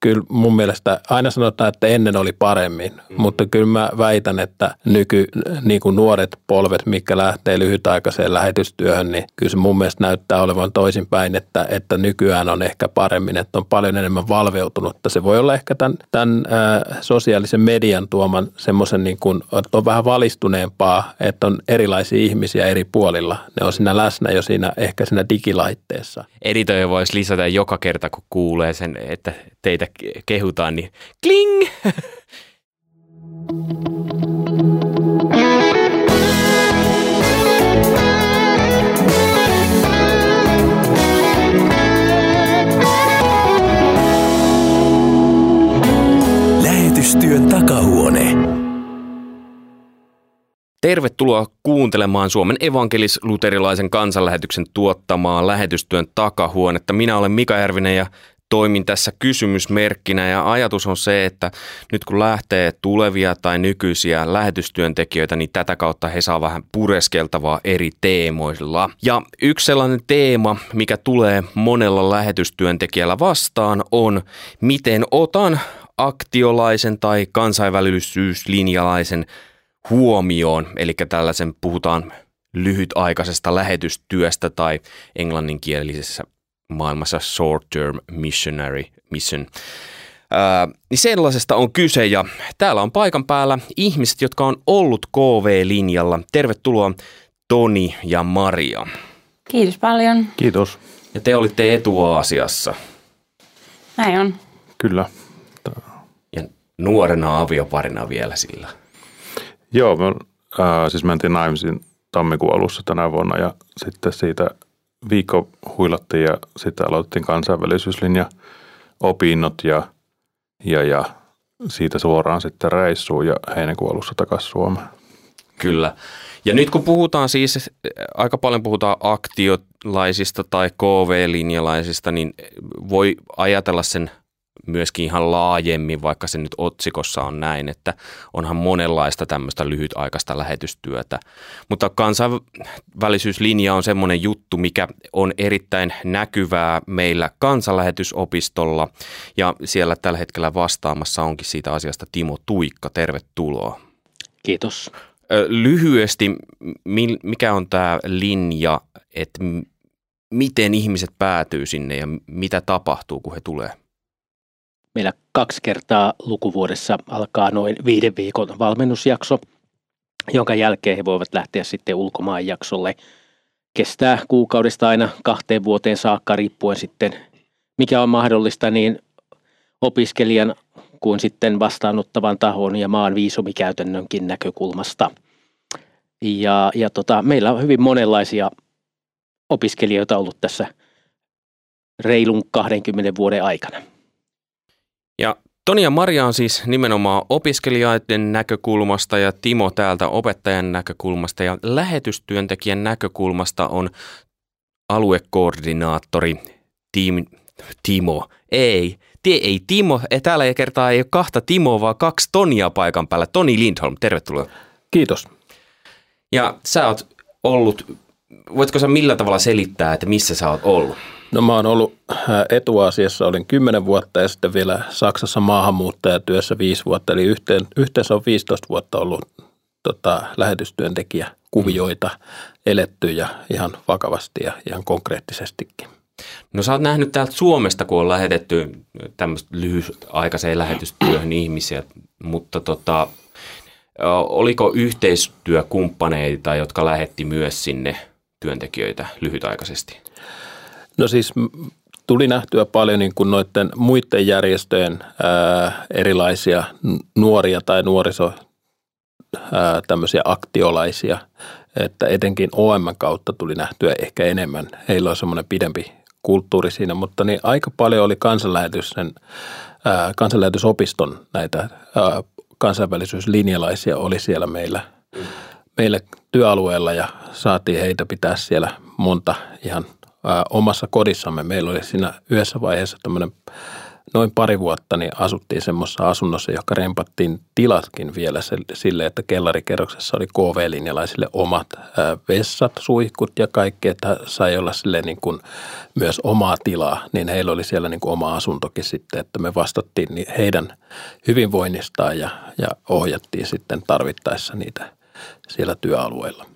kyllä mun mielestä aina sanotaan, että ennen oli paremmin, mm. mutta kyllä mä väitän, että nyky, niin kuin nuoret polvet, mikä lähtee lyhytaikaiseen lähetystyöhön, niin kyllä se mun mielestä näyttää olevan toisinpäin, että, että nykyään on ehkä paremmin, että on paljon enemmän valveutunutta. Se voi olla ehkä tämän, tämän äh, sosiaalisen median tuoman semmoisen, niin kuin, että on vähän valistuneempaa, että on erilaisia ihmisiä eri puolilla. Ne on siinä läsnä jo siinä ehkä siinä digilaitteessa. Editoija voisi lisätä joka kerta, kun kuulee sen, että teitä kehutaan, niin kling! Lähetystyön takahuone. Tervetuloa kuuntelemaan Suomen evankelis-luterilaisen kansanlähetyksen tuottamaa lähetystyön takahuonetta. Minä olen Mika Järvinen ja toimin tässä kysymysmerkkinä ja ajatus on se, että nyt kun lähtee tulevia tai nykyisiä lähetystyöntekijöitä, niin tätä kautta he saa vähän pureskeltavaa eri teemoilla. Ja yksi sellainen teema, mikä tulee monella lähetystyöntekijällä vastaan on, miten otan aktiolaisen tai kansainvälisyyslinjalaisen huomioon, eli tällaisen puhutaan lyhytaikaisesta lähetystyöstä tai englanninkielisessä maailmassa short term missionary mission. Ää, niin sellaisesta on kyse ja täällä on paikan päällä ihmiset, jotka on ollut KV-linjalla. Tervetuloa Toni ja Maria. Kiitos paljon. Kiitos. Ja te olitte etuasiassa. Näin on. Kyllä. Ja nuorena avioparina vielä sillä. Joo, me, ää, siis mentiin naimisiin tammikuun alussa tänä vuonna ja sitten siitä viikko huilattiin ja sitten aloitettiin kansainvälisyyslinja opinnot ja, ja, ja siitä suoraan sitten reissuun ja heinäkuun alussa takaisin Suomeen. Kyllä. Ja nyt kun puhutaan siis, aika paljon puhutaan aktiolaisista tai KV-linjalaisista, niin voi ajatella sen myöskin ihan laajemmin, vaikka se nyt otsikossa on näin, että onhan monenlaista tämmöistä lyhytaikaista lähetystyötä. Mutta kansainvälisyyslinja on semmoinen juttu, mikä on erittäin näkyvää meillä kansanlähetysopistolla ja siellä tällä hetkellä vastaamassa onkin siitä asiasta Timo Tuikka. Tervetuloa. Kiitos. Lyhyesti, mikä on tämä linja, että miten ihmiset päätyy sinne ja mitä tapahtuu, kun he tulee? Meillä kaksi kertaa lukuvuodessa alkaa noin viiden viikon valmennusjakso, jonka jälkeen he voivat lähteä sitten ulkomaanjaksolle. Kestää kuukaudesta aina kahteen vuoteen saakka riippuen sitten mikä on mahdollista niin opiskelijan kuin sitten vastaanottavan tahon ja maan viisumikäytännönkin näkökulmasta. Ja, ja tota, meillä on hyvin monenlaisia opiskelijoita ollut tässä reilun 20 vuoden aikana. Ja Toni ja Maria on siis nimenomaan opiskelijoiden näkökulmasta ja Timo täältä opettajan näkökulmasta ja lähetystyöntekijän näkökulmasta on aluekoordinaattori Tim, Timo. Ei, tie, ei Timo, täällä ei kertaa ei ole kahta Timoa, vaan kaksi Tonia paikan päällä. Toni Lindholm, tervetuloa. Kiitos. Ja sä oot ollut, voitko sä millä tavalla selittää, että missä sä oot ollut? No mä oon ollut äh, etuasiassa, olin 10 vuotta ja sitten vielä Saksassa maahanmuuttajatyössä 5 vuotta. Eli yhteen, yhteensä on 15 vuotta ollut tota, lähetystyöntekijä kuvioita eletty ja ihan vakavasti ja ihan konkreettisestikin. No sä oot nähnyt täältä Suomesta, kun on lähetetty tämmöistä lyhytaikaiseen lähetystyöhön ihmisiä, mutta tota, oliko yhteistyökumppaneita, jotka lähetti myös sinne työntekijöitä lyhytaikaisesti? No siis tuli nähtyä paljon niin kuin noiden muiden järjestöjen ää, erilaisia nuoria tai nuoriso ää, tämmöisiä aktiolaisia, että etenkin OM kautta tuli nähtyä ehkä enemmän. Heillä on semmoinen pidempi kulttuuri siinä, mutta niin aika paljon oli kansanlähetyksen, ää, kansanlähetysopiston näitä ää, kansainvälisyyslinjalaisia oli siellä meillä, meillä työalueella ja saatiin heitä pitää siellä monta ihan – omassa kodissamme. Meillä oli siinä yhdessä vaiheessa tämmöinen noin pari vuotta niin asuttiin semmoisessa asunnossa, joka rempattiin tilatkin vielä sille, että kellarikerroksessa oli KV-linjalaisille omat vessat, suihkut ja kaikki, että sai olla sille niin kuin myös omaa tilaa, niin heillä oli siellä niin kuin oma asuntokin sitten, että me vastattiin heidän hyvinvoinnistaan ja, ja ohjattiin sitten tarvittaessa niitä siellä työalueilla.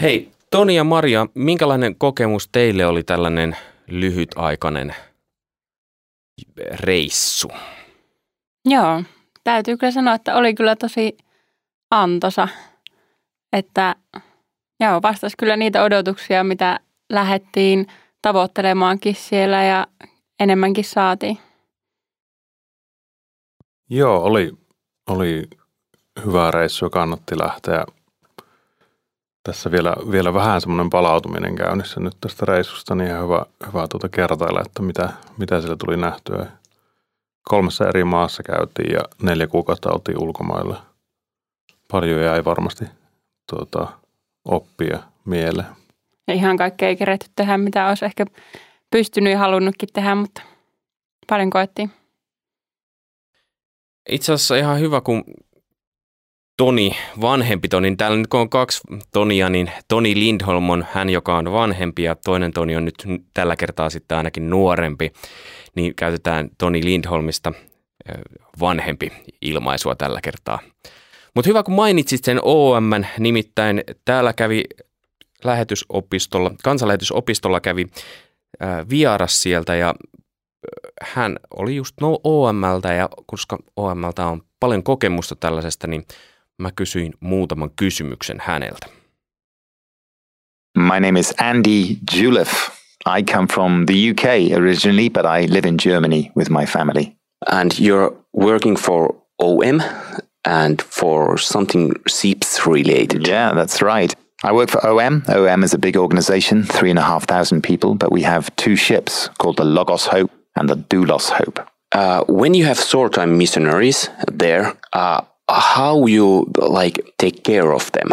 Hei, Toni ja Maria, minkälainen kokemus teille oli tällainen lyhytaikainen reissu? Joo, täytyy kyllä sanoa, että oli kyllä tosi antosa, että joo, vastasi kyllä niitä odotuksia, mitä lähettiin tavoittelemaankin siellä ja enemmänkin saatiin. Joo, oli, oli hyvä reissu ja kannatti lähteä. Tässä vielä, vielä vähän semmoinen palautuminen käynnissä nyt tästä reissusta, niin hyvä, hyvä tuota kertailla, että mitä, mitä siellä tuli nähtyä. Kolmessa eri maassa käytiin ja neljä kuukautta oltiin ulkomailla. Paljon jäi varmasti tuota, oppia mieleen. Ja ihan kaikkea ei keretty tehdä, mitä olisi ehkä pystynyt ja halunnutkin tehdä, mutta paljon koettiin. Itse asiassa ihan hyvä, kun Toni, vanhempi Toni, täällä nyt kun on kaksi Tonia, niin Toni Lindholm on hän, joka on vanhempi ja toinen Toni on nyt tällä kertaa sitten ainakin nuorempi, niin käytetään Toni Lindholmista vanhempi ilmaisua tällä kertaa. Mutta hyvä, kun mainitsit sen OM, nimittäin täällä kävi lähetysopistolla, kansanlähetysopistolla kävi vieras sieltä ja hän oli just no OMltä ja koska OMltä on paljon kokemusta tällaisesta, niin mä kysyin muutaman kysymyksen häneltä. My name is Andy Julef. I come from the UK originally, but I live in Germany with my family. And you're working for OM and for something SEEPS related. Yeah, that's right. I work for OM. OM is a big organization, three and a half thousand people, but we have two ships called the Logos Hope and the Doulos Hope. Uh, when you have short-time missionaries there, uh, how you like take care of them?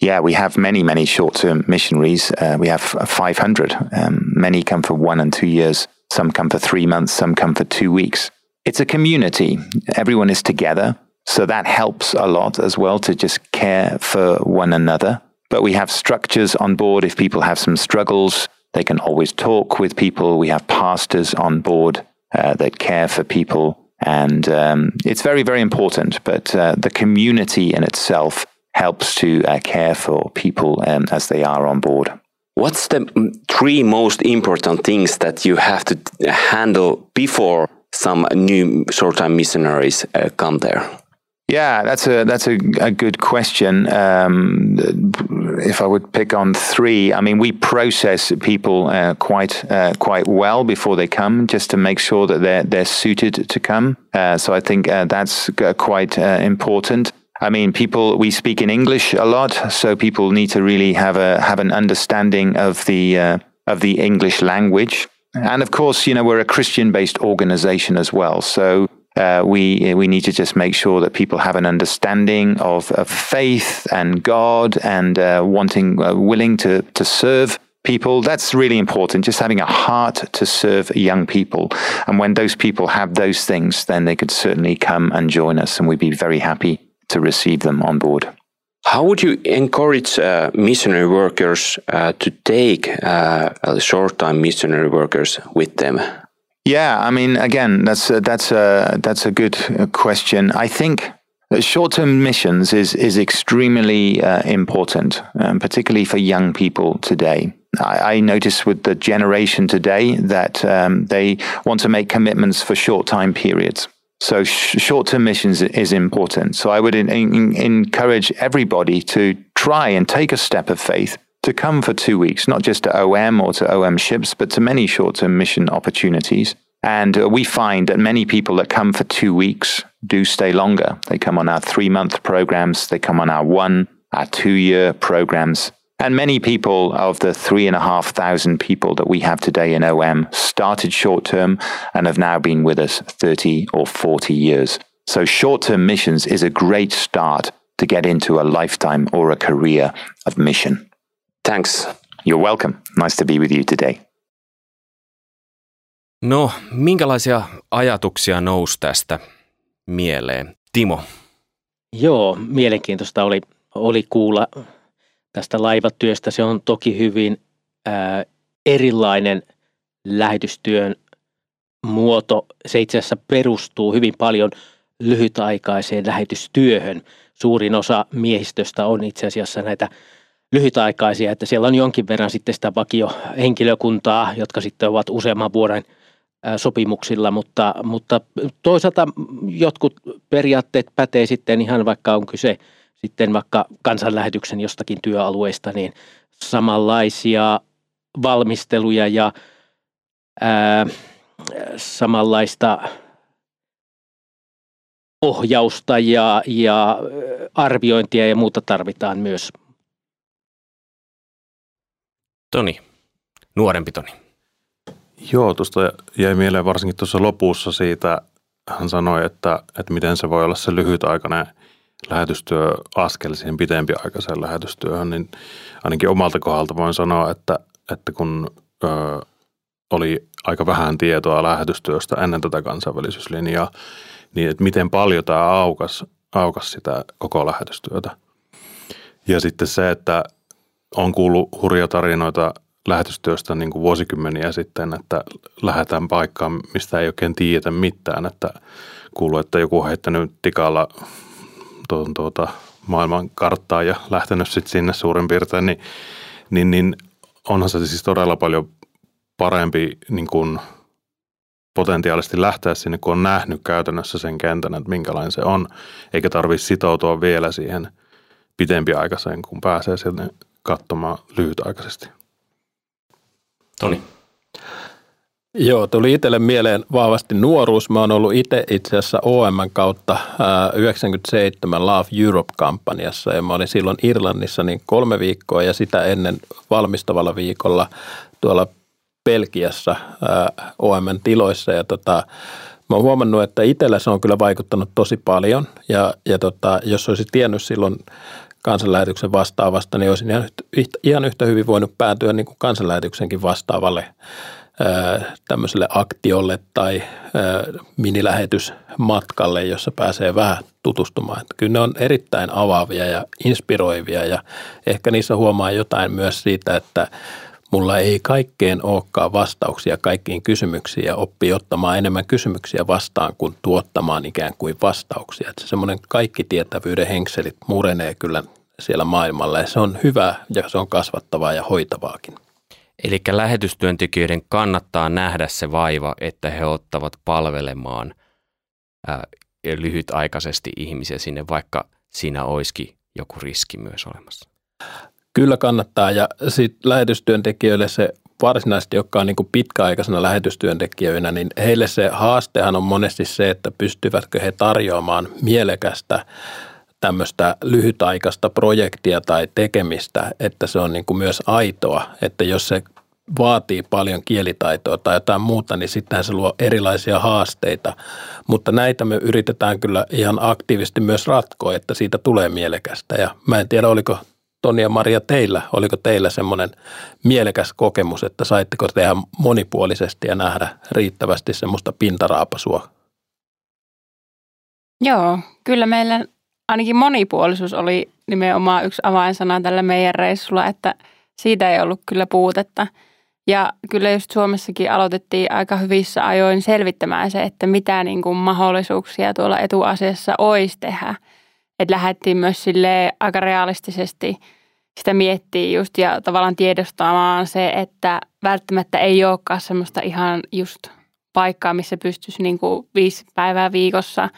Yeah, we have many, many short-term missionaries. Uh, we have 500. Um, many come for one and two years. Some come for three months. Some come for two weeks. It's a community. Everyone is together. So that helps a lot as well to just care for one another. But we have structures on board. If people have some struggles, they can always talk with people. We have pastors on board uh, that care for people and um, it's very, very important. But uh, the community in itself helps to uh, care for people um, as they are on board. What's the mm, three most important things that you have to handle before some new short-time missionaries uh, come there? Yeah, that's a that's a, a good question. Um, if I would pick on three, I mean, we process people uh, quite uh, quite well before they come, just to make sure that they're they're suited to come. Uh, so I think uh, that's quite uh, important. I mean, people we speak in English a lot, so people need to really have a have an understanding of the uh, of the English language. And of course, you know, we're a Christian based organization as well. So uh, we we need to just make sure that people have an understanding of, of faith and God and uh, wanting uh, willing to to serve people. That's really important just having a heart to serve young people. And when those people have those things then they could certainly come and join us and we'd be very happy to receive them on board. How would you encourage uh, missionary workers uh, to take uh, short-time missionary workers with them yeah, I mean, again, that's a, that's a that's a good uh, question. I think short-term missions is is extremely uh, important, um, particularly for young people today. I, I notice with the generation today that um, they want to make commitments for short time periods. So sh- short-term missions is important. So I would in, in, encourage everybody to try and take a step of faith to come for two weeks, not just to OM or to OM ships, but to many short term mission opportunities. And uh, we find that many people that come for two weeks do stay longer. They come on our three month programs, they come on our one, our two year programs. And many people of the three and a half thousand people that we have today in OM started short term and have now been with us 30 or 40 years. So short term missions is a great start to get into a lifetime or a career of mission. Thanks. You're welcome. Nice to be with you today. No, minkälaisia ajatuksia nousi tästä mieleen? Timo. Joo, mielenkiintoista oli, oli kuulla tästä laivatyöstä. Se on toki hyvin ää, erilainen lähetystyön muoto. Se itse asiassa perustuu hyvin paljon lyhytaikaiseen lähetystyöhön. Suurin osa miehistöstä on itse asiassa näitä lyhytaikaisia, että siellä on jonkin verran sitten sitä vakiohenkilökuntaa, jotka sitten ovat useamman vuoden sopimuksilla, mutta, mutta toisaalta jotkut periaatteet pätee sitten ihan vaikka on kyse sitten vaikka kansanlähetyksen jostakin työalueesta, niin samanlaisia valmisteluja ja ää, samanlaista ohjausta ja, ja arviointia ja muuta tarvitaan myös. Toni, nuorempi Toni. Joo, tuosta jäi mieleen varsinkin tuossa lopussa siitä, hän sanoi, että, että miten se voi olla se lyhytaikainen lähetystyö askel siihen pitempiaikaiseen lähetystyöhön, niin ainakin omalta kohdalta voin sanoa, että, että kun ö, oli aika vähän tietoa lähetystyöstä ennen tätä kansainvälisyyslinjaa, niin että miten paljon tämä aukas, aukas sitä koko lähetystyötä. Ja sitten se, että on kuullut hurja tarinoita lähetystyöstä niin kuin vuosikymmeniä sitten, että lähdetään paikkaan, mistä ei oikein tiedetä mitään, että kuuluu, että joku on heittänyt tikalla tuon, tuota, maailman karttaa ja lähtenyt sitten sinne suurin piirtein, niin, niin, niin onhan se siis todella paljon parempi niin kuin potentiaalisesti lähteä sinne, kun on nähnyt käytännössä sen kentän, että minkälainen se on, eikä tarvitse sitoutua vielä siihen pitempiaikaiseen, kun pääsee sinne katsomaan lyhytaikaisesti. Toni. Joo, tuli itselle mieleen vahvasti nuoruus. Mä oon ollut itse itse asiassa OM kautta ää, 97 Love Europe-kampanjassa ja mä olin silloin Irlannissa niin kolme viikkoa ja sitä ennen valmistavalla viikolla tuolla Belgiassa ää, OMn tiloissa ja tota, mä oon huomannut, että itsellä se on kyllä vaikuttanut tosi paljon ja, ja tota, jos olisi tiennyt silloin kansanlähetyksen vastaavasta, niin olisin ihan yhtä, ihan yhtä hyvin voinut päätyä niin kuin kansanlähetyksenkin vastaavalle tämmöiselle aktiolle tai minilähetysmatkalle, jossa pääsee vähän tutustumaan. Että kyllä ne on erittäin avaavia ja inspiroivia ja ehkä niissä huomaa jotain myös siitä, että mulla ei kaikkeen olekaan vastauksia kaikkiin kysymyksiin ja oppii ottamaan enemmän kysymyksiä vastaan kuin tuottamaan ikään kuin vastauksia. Että se semmoinen kaikki tietävyyden henkselit murenee kyllä siellä maailmalla ja se on hyvä ja se on kasvattavaa ja hoitavaakin. Eli lähetystyöntekijöiden kannattaa nähdä se vaiva, että he ottavat palvelemaan ää, lyhytaikaisesti ihmisiä sinne, vaikka siinä olisikin joku riski myös olemassa. Kyllä kannattaa ja sitten lähetystyöntekijöille se varsinaisesti, jotka on niin kuin pitkäaikaisena lähetystyöntekijöinä, niin heille se haastehan on monesti se, että pystyvätkö he tarjoamaan mielekästä tämmöistä lyhytaikaista projektia tai tekemistä, että se on niin kuin myös aitoa, että jos se vaatii paljon kielitaitoa tai jotain muuta, niin sittenhän se luo erilaisia haasteita. Mutta näitä me yritetään kyllä ihan aktiivisesti myös ratkoa, että siitä tulee mielekästä. Ja mä en tiedä, oliko Toni ja Maria teillä, oliko teillä semmoinen mielekäs kokemus, että saitteko tehdä monipuolisesti ja nähdä riittävästi semmoista pintaraapasua? Joo, kyllä meillä ainakin monipuolisuus oli nimenomaan yksi avainsana tällä meidän reissulla, että siitä ei ollut kyllä puutetta. Ja kyllä just Suomessakin aloitettiin aika hyvissä ajoin selvittämään se, että mitä niin kuin mahdollisuuksia tuolla etuasiassa olisi tehdä. Että lähdettiin myös sille aika realistisesti sitä miettiä just ja tavallaan tiedostamaan se, että välttämättä ei olekaan semmoista ihan just paikkaa, missä pystyisi niin kuin viisi päivää viikossa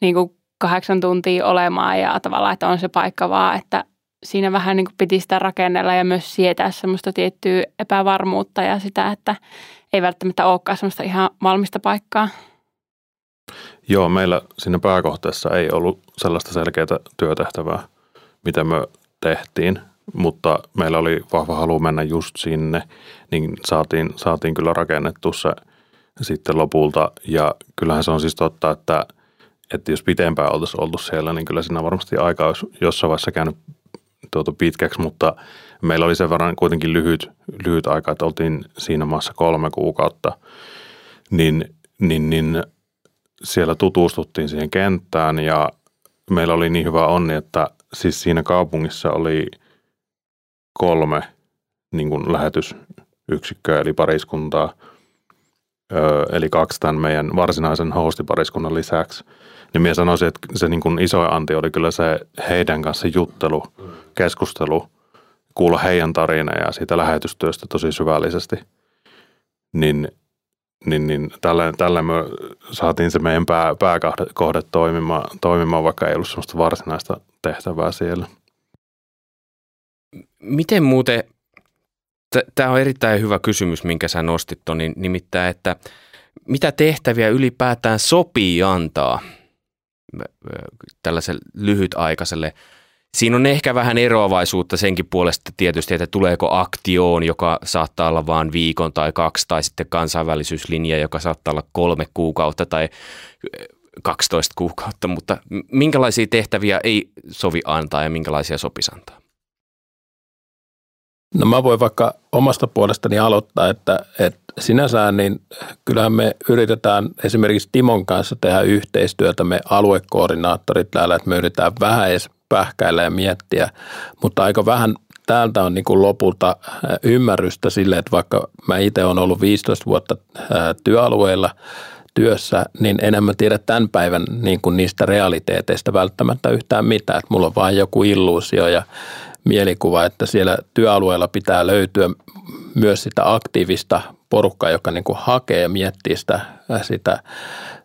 niin kuin kahdeksan tuntia olemaan ja tavallaan, että on se paikka vaan, että siinä vähän niin kuin piti sitä rakennella ja myös sietää semmoista tiettyä epävarmuutta ja sitä, että ei välttämättä olekaan semmoista ihan valmista paikkaa. Joo, meillä siinä pääkohteessa ei ollut sellaista selkeää työtehtävää, mitä me tehtiin, mutta meillä oli vahva halu mennä just sinne, niin saatiin, saatiin kyllä rakennettu se sitten lopulta. Ja kyllähän se on siis totta, että, että jos pitempään oltaisiin oltu siellä, niin kyllä siinä varmasti aika olisi jossain vaiheessa käynyt tuota pitkäksi, mutta meillä oli sen verran kuitenkin lyhyt, lyhyt aika, että oltiin siinä maassa kolme kuukautta. niin, niin, niin siellä tutustuttiin siihen kenttään ja meillä oli niin hyvä onni, että siis siinä kaupungissa oli kolme niin kuin lähetysyksikköä eli pariskuntaa, eli kaksi tämän meidän varsinaisen hostipariskunnan lisäksi. Niin minä sanoisin, että se niin kuin iso anti oli kyllä se heidän kanssa juttelu, keskustelu, kuulla heidän tarina ja siitä lähetystyöstä tosi syvällisesti. Niin, niin, niin tällä, tällä me saatiin se meidän pää, pääkohde toimimaan, toimimaan, vaikka ei ollut sellaista varsinaista tehtävää siellä. Miten muuten, tämä on erittäin hyvä kysymys, minkä sä nostit Toni, nimittäin, että mitä tehtäviä ylipäätään sopii antaa tällaiselle lyhytaikaiselle Siinä on ehkä vähän eroavaisuutta senkin puolesta tietysti, että tuleeko aktioon, joka saattaa olla vain viikon tai kaksi, tai sitten kansainvälisyyslinja, joka saattaa olla kolme kuukautta tai 12 kuukautta, mutta minkälaisia tehtäviä ei sovi antaa ja minkälaisia sopisi antaa? No mä voin vaikka omasta puolestani aloittaa, että, että sinänsä niin kyllähän me yritetään esimerkiksi Timon kanssa tehdä yhteistyötä, me aluekoordinaattorit täällä, että me yritetään vähän edes pähkäillä ja miettiä, mutta aika vähän täältä on niin kuin lopulta ymmärrystä sille, että vaikka mä itse olen ollut 15 vuotta työalueella työssä, niin enemmän tiedä tämän päivän niin kuin niistä realiteeteista välttämättä yhtään mitään. Että mulla on vain joku illuusio ja mielikuva, että siellä työalueella pitää löytyä myös sitä aktiivista porukkaa, joka niin kuin hakee ja miettii sitä, sitä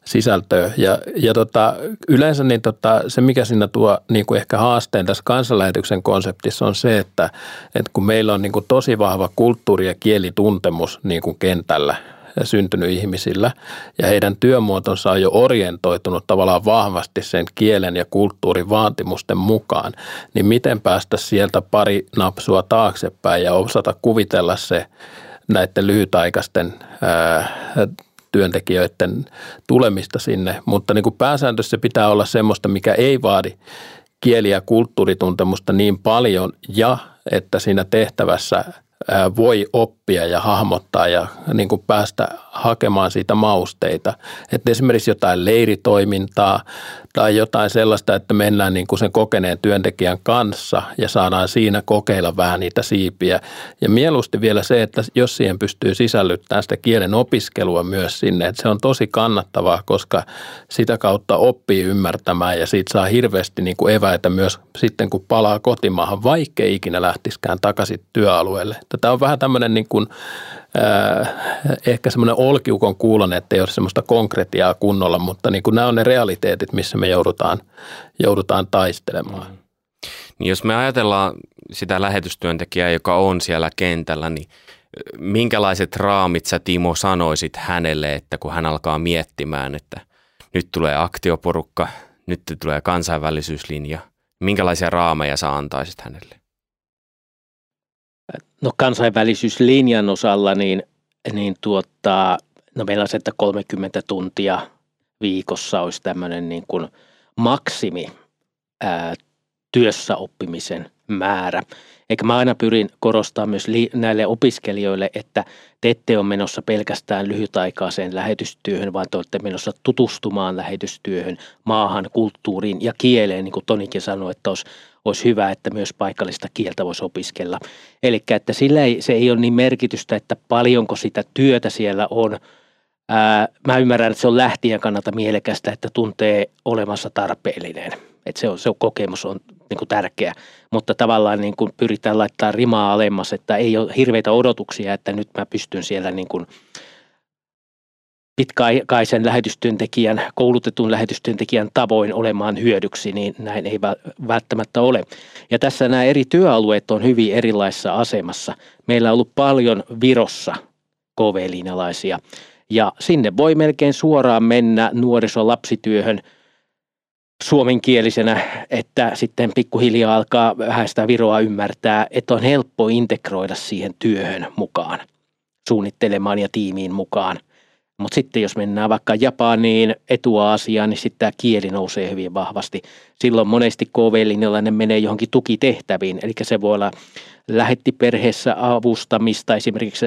sisältöä. Ja, ja tota, yleensä niin tota, se, mikä siinä tuo niin kuin ehkä haasteen tässä kansanlähetyksen konseptissa on se, että, että kun meillä on niin kuin tosi vahva kulttuuri- ja kielituntemus niin kuin kentällä – syntynyt ihmisillä ja heidän työmuotonsa on jo orientoitunut tavallaan vahvasti sen kielen ja kulttuurin vaatimusten mukaan, niin miten päästä sieltä pari napsua taaksepäin ja osata kuvitella se näiden lyhytaikaisten ää, työntekijöiden tulemista sinne, mutta niin kuin pääsääntössä pitää olla semmoista, mikä ei vaadi kieli- ja kulttuurituntemusta niin paljon ja että siinä tehtävässä voi oppia ja hahmottaa ja niin kuin päästä hakemaan siitä mausteita. Että esimerkiksi jotain leiritoimintaa tai jotain sellaista, että mennään niin kuin sen kokeneen työntekijän kanssa ja saadaan siinä kokeilla vähän niitä siipiä. Ja mieluusti vielä se, että jos siihen pystyy sisällyttämään sitä kielen opiskelua myös sinne, että se on tosi kannattavaa, koska sitä kautta oppii ymmärtämään ja siitä saa hirveästi niin kuin eväitä myös sitten, kun palaa kotimaahan, vaikka ikinä lähtisikään takaisin työalueelle. Tämä on vähän tämmöinen niin kuin Äh, ehkä semmoinen olkiukon kuulon, että ei ole semmoista konkretiaa kunnolla, mutta niin kuin nämä on ne realiteetit, missä me joudutaan, joudutaan taistelemaan. Niin jos me ajatellaan sitä lähetystyöntekijää, joka on siellä kentällä, niin minkälaiset raamit sä Timo sanoisit hänelle, että kun hän alkaa miettimään, että nyt tulee aktioporukka, nyt tulee kansainvälisyyslinja, minkälaisia raameja sä antaisit hänelle? No kansainvälisyyslinjan osalla niin, niin tuottaa, no meillä on se, että 30 tuntia viikossa olisi tämmöinen niin kuin maksimi ää, työssä oppimisen määrä. Eikä mä aina pyrin korostamaan myös li- näille opiskelijoille, että te ette ole menossa pelkästään lyhytaikaiseen lähetystyöhön, vaan te olette menossa tutustumaan lähetystyöhön, maahan, kulttuuriin ja kieleen, niin kuin Tonikin sanoi, että olisi olisi hyvä, että myös paikallista kieltä voisi opiskella. Eli että sillä ei, se ei ole niin merkitystä, että paljonko sitä työtä siellä on. Ää, mä ymmärrän, että se on lähtien kannalta mielekästä, että tuntee olemassa tarpeellinen. Että se, on, se on, kokemus on niin kuin tärkeä, mutta tavallaan niin kuin pyritään laittamaan rimaa alemmas, että ei ole hirveitä odotuksia, että nyt mä pystyn siellä niin kuin pitkäaikaisen lähetystyöntekijän, koulutetun lähetystyöntekijän tavoin olemaan hyödyksi, niin näin ei välttämättä ole. Ja tässä nämä eri työalueet on hyvin erilaisessa asemassa. Meillä on ollut paljon Virossa KV-linjalaisia ja sinne voi melkein suoraan mennä nuorisolapsityöhön suomenkielisenä, että sitten pikkuhiljaa alkaa vähän sitä Viroa ymmärtää, että on helppo integroida siihen työhön mukaan, suunnittelemaan ja tiimiin mukaan – mutta sitten jos mennään vaikka Japaniin, Etua-Asiaan, niin sitten tämä kieli nousee hyvin vahvasti. Silloin monesti KV-linjalla ne menee johonkin tukitehtäviin, eli se voi olla lähetti perheessä avustamista, esimerkiksi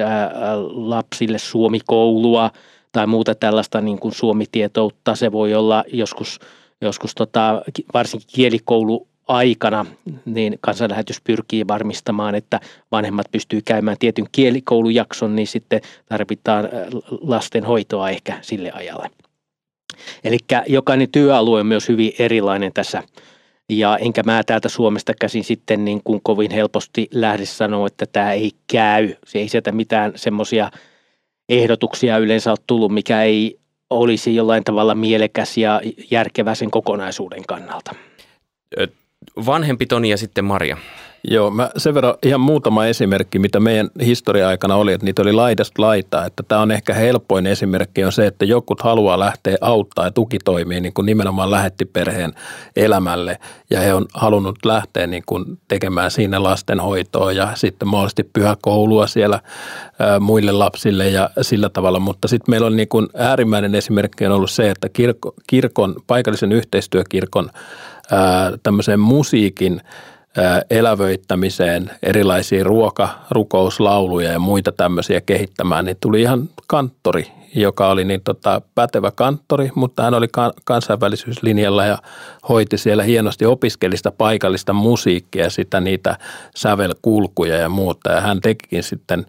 lapsille suomikoulua tai muuta tällaista niin kuin suomitietoutta. Se voi olla joskus, joskus tota, varsinkin kielikoulu aikana niin kansanlähetys pyrkii varmistamaan, että vanhemmat pystyy käymään tietyn kielikoulujakson, niin sitten tarvitaan lastenhoitoa ehkä sille ajalle. Eli jokainen työalue on myös hyvin erilainen tässä ja enkä mä täältä Suomesta käsin sitten niin kuin kovin helposti lähde sanoa, että tämä ei käy. Se ei sieltä mitään semmoisia ehdotuksia yleensä ole tullut, mikä ei olisi jollain tavalla mielekäs ja järkevä sen kokonaisuuden kannalta. Vanhempi Toni ja sitten Maria. Joo, mä sen verran ihan muutama esimerkki, mitä meidän historia-aikana oli, että niitä oli laidasta laitaa. Että tämä on ehkä helpoin esimerkki on se, että jokut haluaa lähteä auttaa ja tukitoimiin niin kuin nimenomaan lähetti perheen elämälle. Ja he on halunnut lähteä niin kuin tekemään siinä lastenhoitoa ja sitten mahdollisesti pyhäkoulua siellä ää, muille lapsille ja sillä tavalla. Mutta sitten meillä on niin kuin äärimmäinen esimerkki on ollut se, että kirkon, paikallisen yhteistyökirkon tämmöiseen musiikin – elävöittämiseen erilaisia ruoka, rukouslauluja ja muita tämmöisiä kehittämään, niin tuli ihan kanttori, joka oli niin tota, pätevä kanttori, mutta hän oli kansainvälisyyslinjalla ja hoiti siellä hienosti opiskelista paikallista musiikkia, sitä niitä sävelkulkuja ja muuta. Ja hän tekikin sitten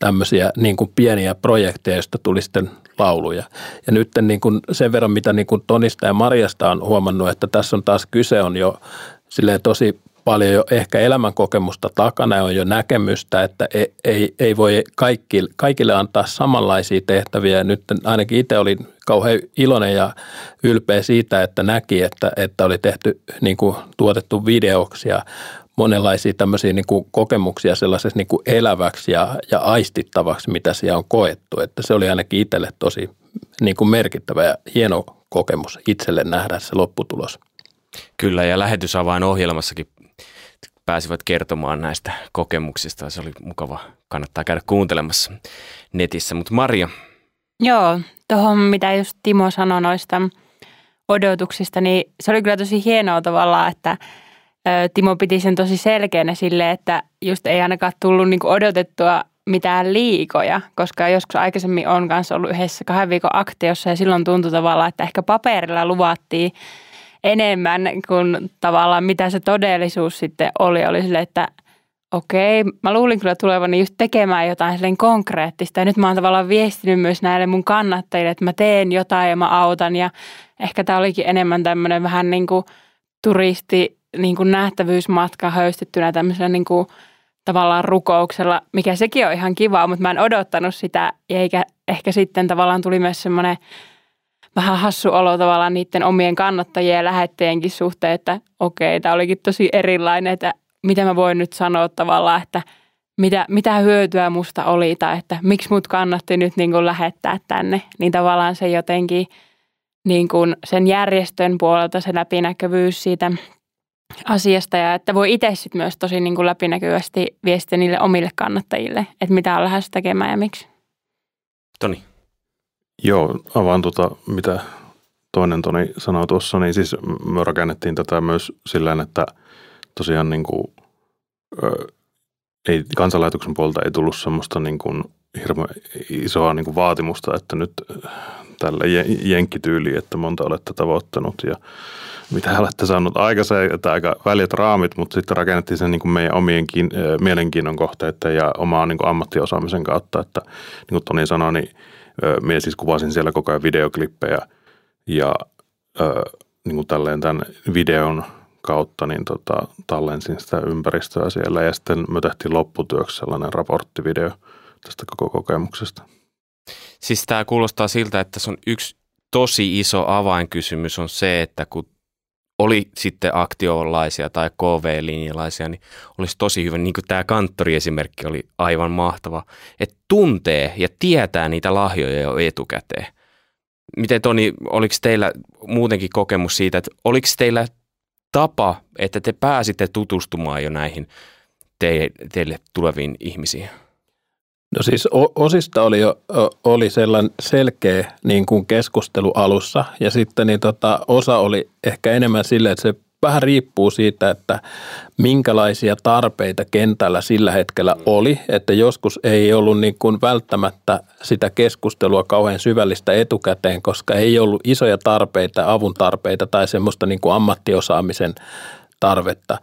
tämmöisiä niin kuin pieniä projekteja, joista tuli sitten lauluja. Ja nyt niin kuin sen verran, mitä niin kuin Tonista ja Marjasta on huomannut, että tässä on taas kyse on jo tosi paljon jo ehkä elämänkokemusta takana ja on jo näkemystä, että ei, ei, ei voi kaikki, kaikille antaa samanlaisia tehtäviä. Nyt ainakin itse olin kauhean iloinen ja ylpeä siitä, että näki, että, että oli tehty niin kuin tuotettu videoksi ja monenlaisia tämmöisiä niin kuin kokemuksia sellaisessa niin kuin eläväksi ja, ja aistittavaksi, mitä siellä on koettu. Että se oli ainakin itselle tosi niin kuin merkittävä ja hieno kokemus itselle nähdä se lopputulos. Kyllä, ja lähetysavain-ohjelmassakin pääsivät kertomaan näistä kokemuksista. Se oli mukava, kannattaa käydä kuuntelemassa netissä. Mutta Maria. Joo, tuohon mitä just Timo sanoi noista odotuksista, niin se oli kyllä tosi hienoa tavallaan, että Timo piti sen tosi selkeänä sille, että just ei ainakaan tullut niinku odotettua mitään liikoja, koska joskus aikaisemmin on kanssa ollut yhdessä kahden viikon aktiossa ja silloin tuntui tavallaan, että ehkä paperilla luvattiin enemmän kuin tavallaan mitä se todellisuus sitten oli. Oli sille, että okei, mä luulin kyllä tulevani just tekemään jotain silleen konkreettista. Ja nyt mä oon tavallaan viestinyt myös näille mun kannattajille, että mä teen jotain ja mä autan. Ja ehkä tämä olikin enemmän tämmöinen vähän niin kuin turisti niin kuin nähtävyysmatka höystettynä tämmöisellä niin kuin tavallaan rukouksella, mikä sekin on ihan kivaa, mutta mä en odottanut sitä, eikä ehkä sitten tavallaan tuli myös semmoinen vähän hassu olo tavallaan niiden omien kannattajien ja lähettäjienkin suhteen, että okei, tämä olikin tosi erilainen, että mitä mä voin nyt sanoa tavallaan, että mitä, mitä hyötyä musta oli tai että miksi mut kannatti nyt niin kuin lähettää tänne, niin tavallaan se jotenkin niin kuin sen järjestön puolelta se läpinäkyvyys siitä asiasta ja että voi itse sitten myös tosi niin kuin läpinäkyvästi viestiä niille omille kannattajille, että mitä on lähes tekemään ja miksi. Toni. Joo, avaan tuota, mitä toinen Toni sanoi tuossa, niin siis me rakennettiin tätä myös sillä että tosiaan niin kuin, ö, ei, kansanlaitoksen puolelta ei tullut semmoista niin kuin hirveän isoa niin kuin vaatimusta, että nyt tällä jenkkityyliin, että monta olette tavoittanut ja mitä olette saanut. Aikaisemmin, että aika väljät raamit, mutta sitten rakennettiin sen niin kuin meidän omien mielenkiinnon kohteiden ja omaa niin kuin ammattiosaamisen kautta, että niin kuin Toni sanoi, niin minä siis kuvasin siellä koko ajan videoklippejä ja niin kuin tälleen tämän videon kautta niin tota, tallensin sitä ympäristöä siellä. Ja sitten me tehtiin lopputyöksi sellainen raporttivideo tästä koko kokemuksesta. Siis tämä kuulostaa siltä, että se on yksi tosi iso avainkysymys on se, että kun oli sitten aktiolaisia tai KV-linjalaisia, niin olisi tosi hyvä, niin kuin tämä kanttoriesimerkki oli aivan mahtava, että tuntee ja tietää niitä lahjoja jo etukäteen. Miten Toni, oliko teillä muutenkin kokemus siitä, että oliko teillä tapa, että te pääsitte tutustumaan jo näihin te, teille tuleviin ihmisiin? No siis osista oli, jo, oli sellainen selkeä niin kuin keskustelu alussa ja sitten niin tota, osa oli ehkä enemmän sille, että se vähän riippuu siitä, että minkälaisia tarpeita kentällä sillä hetkellä oli, että joskus ei ollut niin kuin välttämättä sitä keskustelua kauhean syvällistä etukäteen, koska ei ollut isoja tarpeita, avun tarpeita tai semmoista niin kuin ammattiosaamisen tarvetta.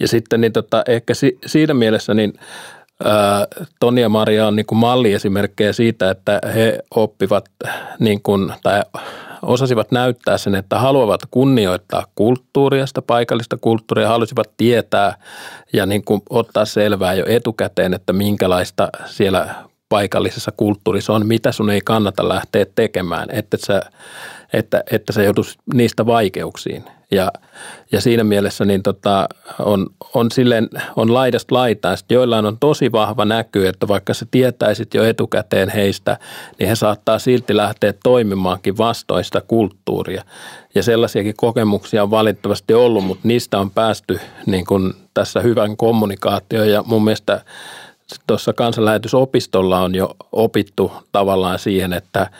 Ja sitten niin tota, ehkä si, siinä mielessä niin Toni ja Maria on niin kuin malliesimerkkejä siitä, että he oppivat niin kuin, tai osasivat näyttää sen, että haluavat kunnioittaa kulttuuria, sitä paikallista kulttuuria, halusivat tietää ja niin kuin ottaa selvää jo etukäteen, että minkälaista siellä paikallisessa kulttuurissa on, mitä sun ei kannata lähteä tekemään, että sä, että, että sä joudut niistä vaikeuksiin. Ja, ja siinä mielessä niin tota, on, on, silleen, on laidasta laitaan. Sitten joillain on tosi vahva näky, että vaikka sä tietäisit jo etukäteen heistä, niin he saattaa silti lähteä toimimaankin vastoista kulttuuria. Ja sellaisiakin kokemuksia on valitettavasti ollut, mutta niistä on päästy niin kuin tässä hyvän kommunikaatioon ja mun mielestä tuossa kansanlähetysopistolla on jo opittu tavallaan siihen, että,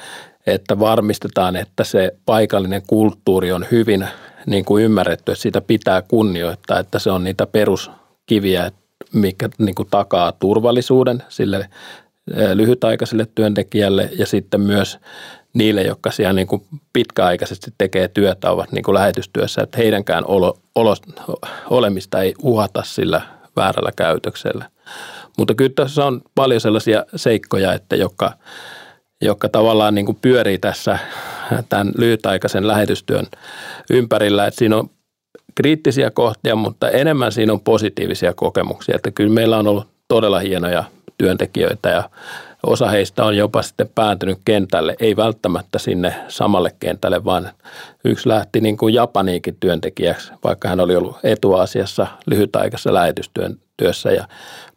että varmistetaan, että se paikallinen kulttuuri on hyvin niin kuin ymmärretty, että sitä pitää kunnioittaa, että se on niitä peruskiviä, mikä niin kuin takaa turvallisuuden sille lyhytaikaiselle työntekijälle ja sitten myös niille, jotka siellä niin kuin pitkäaikaisesti tekee työtä, ovat niin kuin lähetystyössä, että heidänkään olo, olo, olemista ei uhata sillä väärällä käytöksellä. Mutta kyllä tässä on paljon sellaisia seikkoja, että jotka, jotka tavallaan niin kuin pyörii tässä tämän lyhytaikaisen lähetystyön ympärillä. Että siinä on kriittisiä kohtia, mutta enemmän siinä on positiivisia kokemuksia. Että kyllä meillä on ollut todella hienoja työntekijöitä ja osa heistä on jopa sitten päätynyt kentälle, ei välttämättä sinne samalle kentälle, vaan yksi lähti niin kuin Japaniinkin työntekijäksi, vaikka hän oli ollut etuasiassa lyhytaikaisessa lähetystyössä ja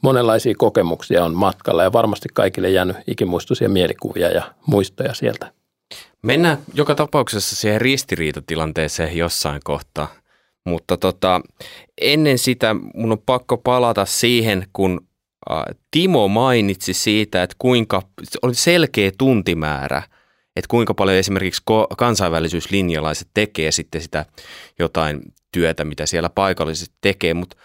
monenlaisia kokemuksia on matkalla ja varmasti kaikille jäänyt ikimuistoisia mielikuvia ja muistoja sieltä. Mennään joka tapauksessa siihen ristiriitatilanteeseen jossain kohtaa. Mutta tota, ennen sitä mun on pakko palata siihen, kun Timo mainitsi siitä, että kuinka oli selkeä tuntimäärä, että kuinka paljon esimerkiksi kansainvälisyyslinjalaiset tekee sitten sitä jotain työtä, mitä siellä paikallisesti tekee, mutta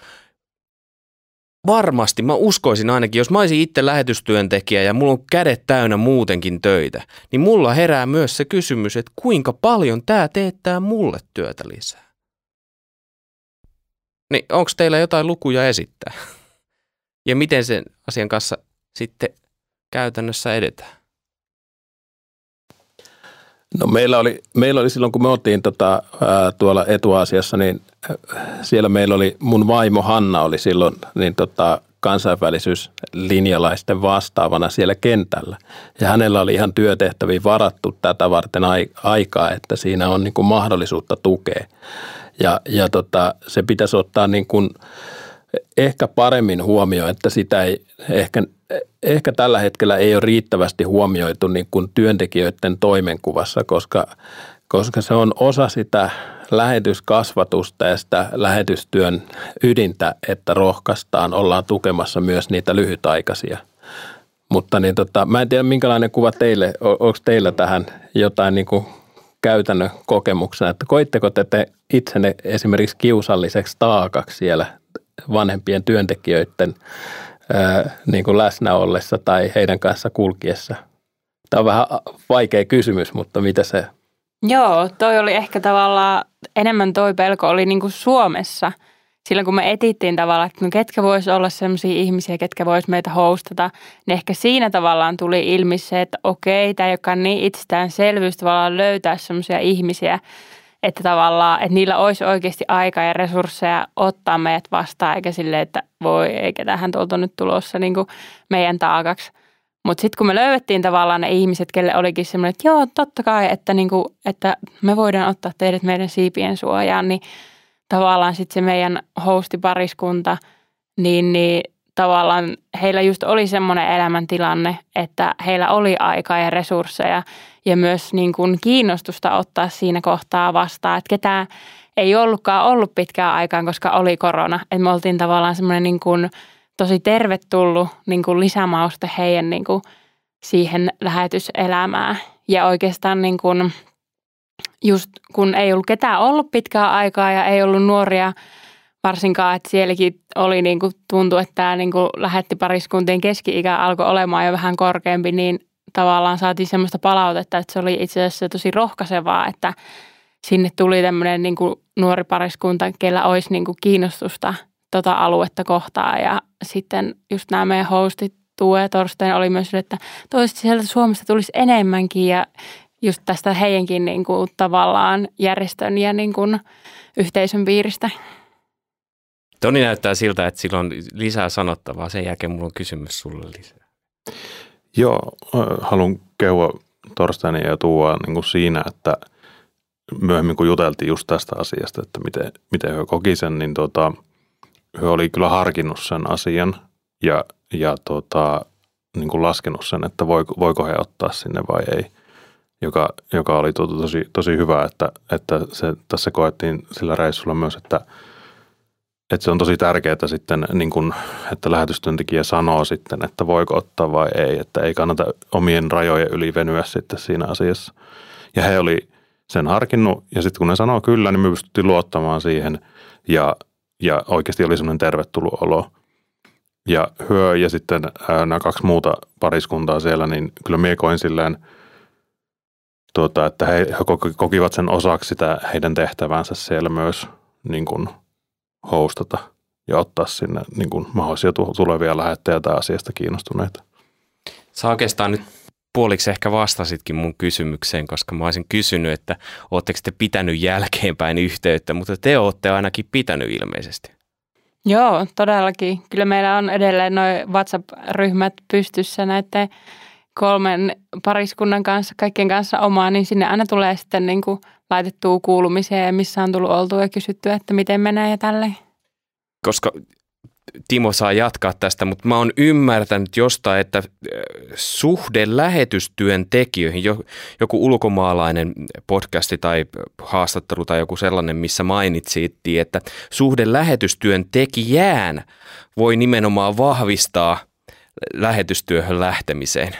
varmasti, mä uskoisin ainakin, jos mä olisin itse lähetystyöntekijä ja mulla on kädet täynnä muutenkin töitä, niin mulla herää myös se kysymys, että kuinka paljon tämä teettää mulle työtä lisää. Niin onko teillä jotain lukuja esittää? Ja miten sen asian kanssa sitten käytännössä edetään? No meillä oli, meillä oli silloin, kun me oltiin tota, ää, tuolla Etuasiassa, niin siellä meillä oli, mun vaimo Hanna oli silloin niin tota, kansainvälisyyslinjalaisten vastaavana siellä kentällä. Ja hänellä oli ihan työtehtäviä varattu tätä varten aikaa, että siinä on niin kuin mahdollisuutta tukea. Ja, ja tota, se pitäisi ottaa niin kuin, ehkä paremmin huomioon, että sitä ei ehkä, ehkä tällä hetkellä ei ole riittävästi huomioitu niin kuin työntekijöiden toimenkuvassa, koska, koska se on osa sitä lähetyskasvatusta ja sitä lähetystyön ydintä, että rohkaistaan, ollaan tukemassa myös niitä lyhytaikaisia. Mutta niin tota, mä en tiedä, minkälainen kuva teille, onko teillä tähän jotain niin kuin käytännön kokemuksena, että koitteko te, te itsenne esimerkiksi kiusalliseksi taakaksi siellä vanhempien työntekijöiden niin kuin läsnä ollessa tai heidän kanssa kulkiessa? Tämä on vähän vaikea kysymys, mutta mitä se? Joo, toi oli ehkä tavallaan, enemmän toi pelko oli niin kuin Suomessa. Silloin kun me etittiin tavallaan, että no ketkä voisi olla sellaisia ihmisiä, ketkä voisi meitä hostata, niin ehkä siinä tavallaan tuli ilmi se, että okei, tämä ei olekaan niin itsestäänselvyys tavallaan löytää sellaisia ihmisiä, että tavallaan, että niillä olisi oikeasti aika ja resursseja ottaa meidät vastaan, eikä sille, että voi, eikä tähän tuolta nyt tulossa niin kuin meidän taakaksi. Mutta sitten kun me löydettiin tavallaan ne ihmiset, kelle olikin semmoinen, että joo, totta kai, että, niin kuin, että me voidaan ottaa teidät meidän siipien suojaan, niin tavallaan sitten se meidän hostipariskunta, niin, niin tavallaan heillä just oli semmoinen elämäntilanne, että heillä oli aikaa ja resursseja ja myös niin kuin kiinnostusta ottaa siinä kohtaa vastaan, että ketään ei ollutkaan ollut pitkään aikaan, koska oli korona. Että me oltiin tavallaan semmoinen niin kuin tosi tervetullut niin kuin lisämauste heidän niin kuin siihen lähetyselämään. Ja oikeastaan niin kuin just kun ei ollut ketään ollut pitkää aikaa ja ei ollut nuoria varsinkaan, että sielläkin oli niin kuin, tuntui, että tämä niin kuin lähetti pariskuntien keski-ikä alkoi olemaan jo vähän korkeampi, niin tavallaan saatiin semmoista palautetta, että se oli itse asiassa tosi rohkaisevaa, että sinne tuli tämmöinen niin kuin nuori pariskunta, kellä olisi niin kuin kiinnostusta tota aluetta kohtaan ja sitten just nämä meidän hostit Tuue ja Torstein oli myös, että toivottavasti sieltä Suomesta tulisi enemmänkin ja just tästä heidänkin niin kuin, tavallaan järjestön ja niin kuin, yhteisön piiristä. Toni näyttää siltä, että sillä on lisää sanottavaa. Sen jälkeen mulla on kysymys sulle lisää. Joo, haluan kehua Torsteinia ja Tuua niin kuin siinä, että myöhemmin kun juteltiin just tästä asiasta, että miten, miten he koki sen, niin tota, he oli kyllä harkinnut sen asian ja, ja tota, niin kuin laskenut sen, että voiko, voiko he ottaa sinne vai ei, joka, joka oli to, tosi, tosi hyvä, että, että se, tässä koettiin sillä reissulla myös, että, että se on tosi tärkeää sitten, niin kuin, että lähetystyöntekijä sanoo sitten, että voiko ottaa vai ei, että ei kannata omien rajojen yli venyä sitten siinä asiassa. Ja he oli sen harkinnut ja sitten kun ne sanoo kyllä, niin me pystyttiin luottamaan siihen ja, ja oikeasti oli semmoinen tervetullut olo – ja Hyö ja sitten ää, nämä kaksi muuta pariskuntaa siellä, niin kyllä mie koin silleen, tuota, että he, he kokivat sen osaksi sitä heidän tehtävänsä siellä myös niin kuin hostata ja ottaa sinne niin kuin mahdollisia tulevia lähettäjiä tai asiasta kiinnostuneita. Sä oikeastaan nyt puoliksi ehkä vastasitkin mun kysymykseen, koska mä olisin kysynyt, että ootteko te pitänyt jälkeenpäin yhteyttä, mutta te ootte ainakin pitänyt ilmeisesti. Joo, todellakin. Kyllä meillä on edelleen noin WhatsApp-ryhmät pystyssä näiden kolmen pariskunnan kanssa, kaikkien kanssa omaa, niin sinne aina tulee sitten niin kuin laitettua kuulumisia ja missä on tullut oltua ja kysyttyä, että miten menee ja tälleen. Koska Timo saa jatkaa tästä, mutta mä oon ymmärtänyt jostain, että äh, suhde lähetystyön tekijöihin, joku ulkomaalainen podcasti tai haastattelu tai joku sellainen, missä mainitsittiin, että suhde lähetystyön tekijään voi nimenomaan vahvistaa lähetystyöhön lähtemiseen.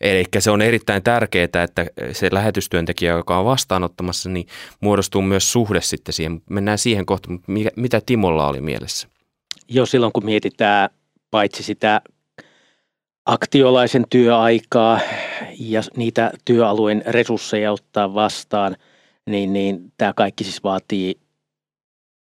Eli se on erittäin tärkeää, että se lähetystyöntekijä, joka on vastaanottamassa, niin muodostuu myös suhde sitten siihen. Mennään siihen kohtaan, mutta mitä Timolla oli mielessä? jo silloin, kun mietitään paitsi sitä aktiolaisen työaikaa ja niitä työalueen resursseja ottaa vastaan, niin, niin tämä kaikki siis vaatii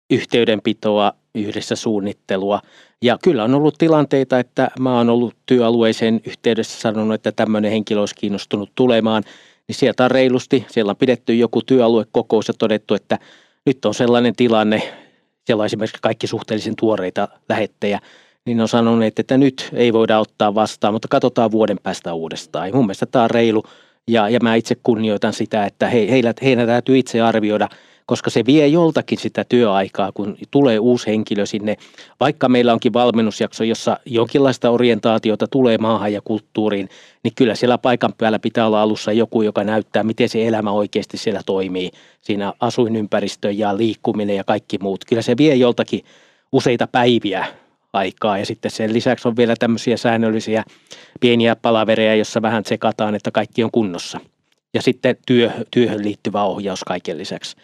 yhteydenpitoa, yhdessä suunnittelua. Ja kyllä on ollut tilanteita, että mä oon ollut työalueeseen yhteydessä sanonut, että tämmöinen henkilö olisi kiinnostunut tulemaan, niin sieltä on reilusti, siellä on pidetty joku työaluekokous ja todettu, että nyt on sellainen tilanne, siellä on esimerkiksi kaikki suhteellisen tuoreita lähettejä, niin on sanonut, että nyt ei voida ottaa vastaan, mutta katsotaan vuoden päästä uudestaan. Ja mun mielestä tämä on reilu. Ja, ja mä itse kunnioitan sitä, että he, heillä, heidän täytyy itse arvioida, koska se vie joltakin sitä työaikaa, kun tulee uusi henkilö sinne. Vaikka meillä onkin valmennusjakso, jossa jonkinlaista orientaatiota tulee maahan ja kulttuuriin, niin kyllä siellä paikan päällä pitää olla alussa joku, joka näyttää, miten se elämä oikeasti siellä toimii. Siinä asuinympäristö ja liikkuminen ja kaikki muut. Kyllä se vie joltakin useita päiviä aikaa. Ja sitten sen lisäksi on vielä tämmöisiä säännöllisiä pieniä palavereja, jossa vähän tsekataan, että kaikki on kunnossa. Ja sitten työ, työhön liittyvä ohjaus kaiken lisäksi.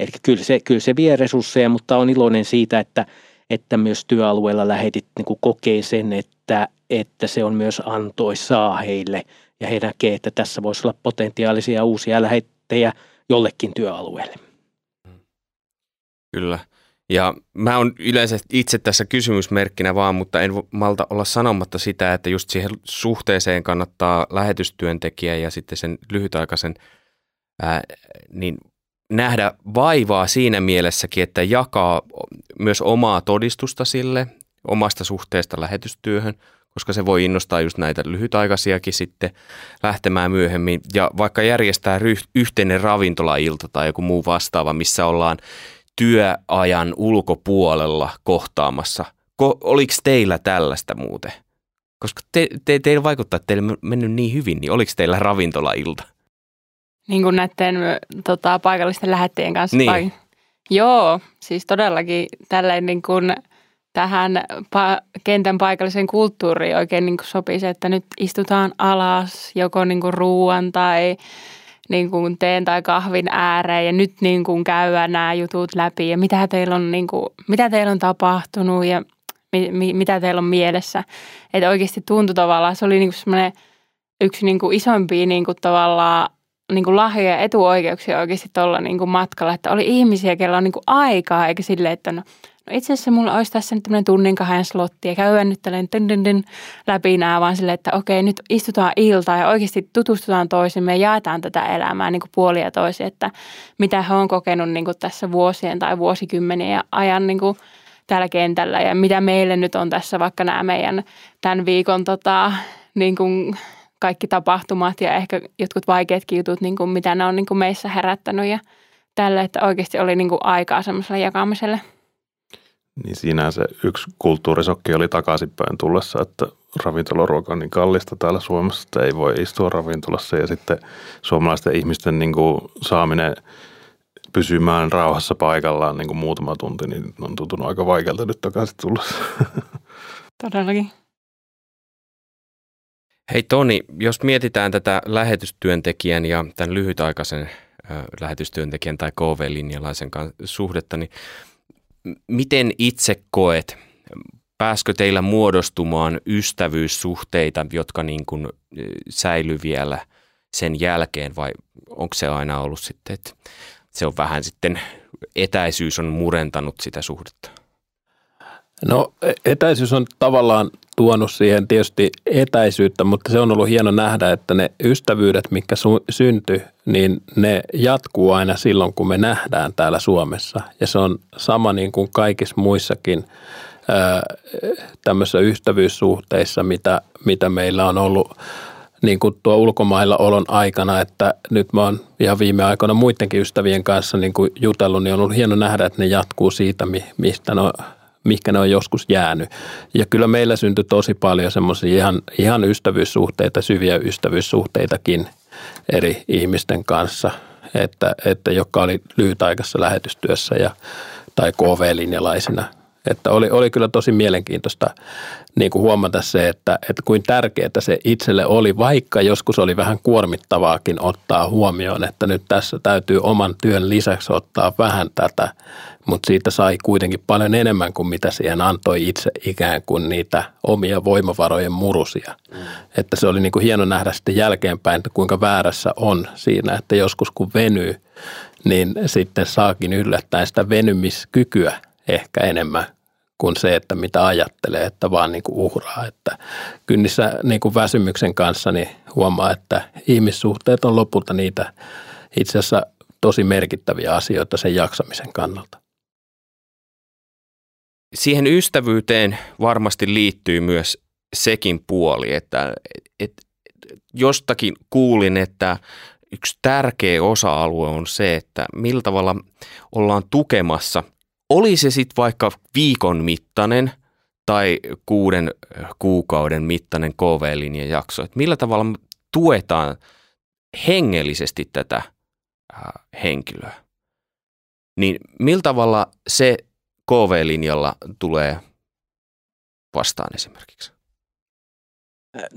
Eli kyllä se, kyllä se vie resursseja, mutta on iloinen siitä, että, että myös työalueella lähetit niin kokee sen, että, että se on myös antoisaa heille ja he näkee, että tässä voisi olla potentiaalisia uusia lähettejä jollekin työalueelle. Kyllä. Ja mä oon yleensä itse tässä kysymysmerkkinä vaan, mutta en malta olla sanomatta sitä, että just siihen suhteeseen kannattaa lähetystyöntekijä ja sitten sen lyhytaikaisen ää, niin nähdä vaivaa siinä mielessäkin, että jakaa myös omaa todistusta sille omasta suhteesta lähetystyöhön, koska se voi innostaa just näitä lyhytaikaisiakin sitten lähtemään myöhemmin. Ja vaikka järjestää yhteinen ravintolailta tai joku muu vastaava, missä ollaan työajan ulkopuolella kohtaamassa. Ko, oliko teillä tällaista muuten? Koska te, te, teillä vaikuttaa, että teillä on mennyt niin hyvin, niin oliko teillä ravintolailta? Niin kuin näiden tota, paikallisten lähettäjien kanssa? Niin. Vai? Joo, siis todellakin tälleen niin kuin tähän pa- kentän paikalliseen kulttuuriin oikein niin kuin sopii se, että nyt istutaan alas joko niin kuin ruoan tai niin kuin teen tai kahvin ääreen ja nyt niin kuin käydään nämä jutut läpi ja mitä teillä on, niin kuin, mitä teillä on tapahtunut ja mi, mi, mitä teillä on mielessä. Että oikeasti tuntui tavallaan, se oli niin kuin semmoinen yksi niin kuin isompia niin kuin tavallaan niin kuin lahjoja ja etuoikeuksia oikeasti tuolla niin matkalla, että oli ihmisiä, kellä on niin kuin aikaa, eikä silleen, että no, no itse asiassa mulla olisi tässä nyt tämmöinen tunnin kahden slotti ja käydään nyt tällainen dyn, dyn, dyn, läpi nämä, vaan silleen, että okei, nyt istutaan iltaa ja oikeasti tutustutaan toisimme ja jaetaan tätä elämää niin kuin puolia toisin, että mitä he on kokenut niin kuin tässä vuosien tai vuosikymmenien ajan niin kuin täällä kentällä ja mitä meille nyt on tässä vaikka nämä meidän tämän viikon tota, niin kuin tapahtumat ja ehkä jotkut vaikeatkin jutut, niin kuin mitä ne on niin kuin meissä herättänyt ja tälle, että oikeasti oli niin kuin aikaa semmoiselle jakamiselle. Niin siinä se yksi kulttuurisokki oli takaisinpäin tullessa, että ravintolaruoka on niin kallista täällä Suomessa, että ei voi istua ravintolassa ja sitten suomalaisten ihmisten niin kuin saaminen pysymään rauhassa paikallaan niin kuin muutama tunti, niin on tuntunut aika vaikealta nyt takaisin tullessa. Todellakin. Hei Toni, jos mietitään tätä lähetystyöntekijän ja tämän lyhytaikaisen lähetystyöntekijän tai KV-linjalaisen suhdetta, niin miten itse koet, pääskö teillä muodostumaan ystävyyssuhteita, jotka niin kuin säily vielä sen jälkeen vai onko se aina ollut sitten, että se on vähän sitten, etäisyys on murentanut sitä suhdetta? No e-, etäisyys on tavallaan tuonut siihen tietysti etäisyyttä, mutta se on ollut hieno nähdä, että ne ystävyydet, mitkä su- syntyi, niin ne jatkuu aina silloin, kun me nähdään täällä Suomessa. Ja se on sama niin kuin kaikissa muissakin tämmöisissä ystävyyssuhteissa, mitä, mitä meillä on ollut niin kuin tuo ulkomailla olon aikana, että nyt mä oon ihan viime aikoina muidenkin ystävien kanssa niin kuin jutellut, niin on ollut hieno nähdä, että ne jatkuu siitä, mistä ne mihinkä ne on joskus jäänyt. Ja kyllä meillä syntyi tosi paljon semmoisia ihan, ihan ystävyyssuhteita, syviä ystävyyssuhteitakin eri ihmisten kanssa, että, että jotka oli lyhytaikaisessa lähetystyössä ja, tai KV-linjalaisina. Että oli, oli kyllä tosi mielenkiintoista niin kuin huomata se, että, että kuin tärkeää se itselle oli, vaikka joskus oli vähän kuormittavaakin ottaa huomioon, että nyt tässä täytyy oman työn lisäksi ottaa vähän tätä mutta siitä sai kuitenkin paljon enemmän kuin mitä siihen antoi itse ikään kuin niitä omia voimavarojen murusia. Mm. Että se oli niin kuin hieno nähdä sitten jälkeenpäin, että kuinka väärässä on siinä, että joskus kun venyy, niin sitten saakin yllättäen sitä venymiskykyä ehkä enemmän kuin se, että mitä ajattelee, että vaan niin kuin uhraa. Että kynnissä niin kuin väsymyksen kanssa niin huomaa, että ihmissuhteet on lopulta niitä itse asiassa tosi merkittäviä asioita sen jaksamisen kannalta siihen ystävyyteen varmasti liittyy myös sekin puoli, että et, jostakin kuulin, että yksi tärkeä osa-alue on se, että millä tavalla ollaan tukemassa, oli se sitten vaikka viikon mittainen tai kuuden kuukauden mittainen KV-linjan jakso, että millä tavalla tuetaan hengellisesti tätä henkilöä. Niin millä tavalla se KV-linjalla tulee vastaan esimerkiksi?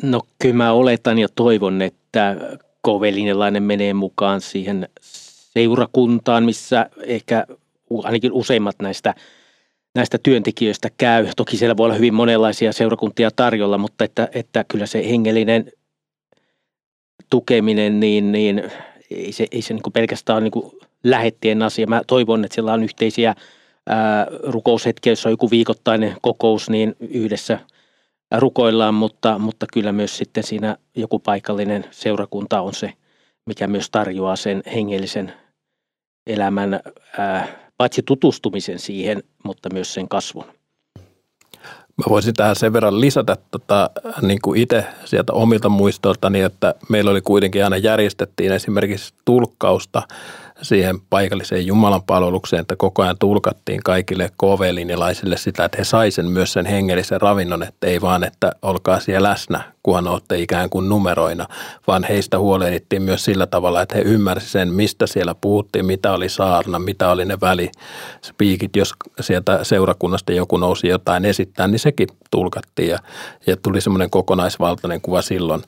No kyllä mä oletan ja toivon, että KV-linjalainen menee mukaan siihen seurakuntaan, missä ehkä ainakin useimmat näistä, näistä työntekijöistä käy. Toki siellä voi olla hyvin monenlaisia seurakuntia tarjolla, mutta että, että kyllä se hengellinen tukeminen, niin, niin ei se, ei se niin pelkästään niin lähettien asia. Mä toivon, että siellä on yhteisiä – rukoushetki, jossa on joku viikoittainen kokous, niin yhdessä rukoillaan, mutta, mutta kyllä myös sitten siinä joku paikallinen seurakunta on se, mikä myös tarjoaa sen hengellisen elämän, ää, paitsi tutustumisen siihen, mutta myös sen kasvun. Mä voisin tähän sen verran lisätä tota, niin kuin itse sieltä omilta muistoiltani, että meillä oli kuitenkin aina järjestettiin esimerkiksi tulkkausta siihen paikalliseen Jumalan palvelukseen, että koko ajan tulkattiin kaikille KV-linjalaisille sitä, että he saisen myös sen hengellisen ravinnon, että ei vaan, että olkaa siellä läsnä, kunhan olette ikään kuin numeroina, vaan heistä huolehdittiin myös sillä tavalla, että he ymmärsivät sen, mistä siellä puhuttiin, mitä oli saarna, mitä oli ne välispiikit, jos sieltä seurakunnasta joku nousi jotain esittää, niin sekin tulkattiin ja, ja tuli semmoinen kokonaisvaltainen kuva silloin,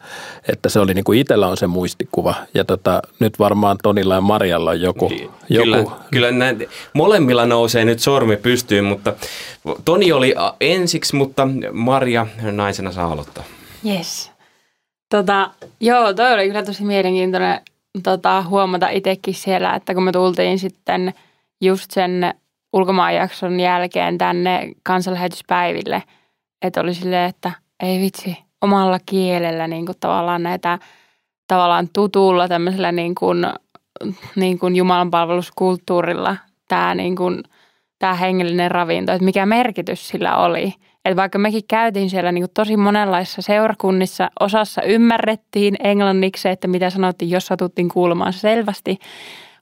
että se oli niin kuin itsellä on se muistikuva. Ja tota, nyt varmaan Tonilla ja Marjalla on joku. Niin, joku. Kyllä, kyllä näin, molemmilla nousee nyt sormi pystyyn, mutta Toni oli ensiksi, mutta Maria naisena saa aloittaa. Yes. Tota, joo, toi oli kyllä tosi mielenkiintoinen tota, huomata itsekin siellä, että kun me tultiin sitten just sen ulkomaanjakson jälkeen tänne kansanlähetyspäiville, että oli silleen, että ei vitsi, omalla kielellä niin kuin tavallaan näitä tavallaan tutulla tämmöisellä niin kuin, niin kuin jumalanpalveluskulttuurilla tämä, niin kuin, tämä hengellinen ravinto, että mikä merkitys sillä oli. Että vaikka mekin käytiin siellä niin kuin tosi monenlaisissa seurakunnissa, osassa ymmärrettiin englanniksi, että mitä sanottiin, jos satuttiin kuulemaan selvästi.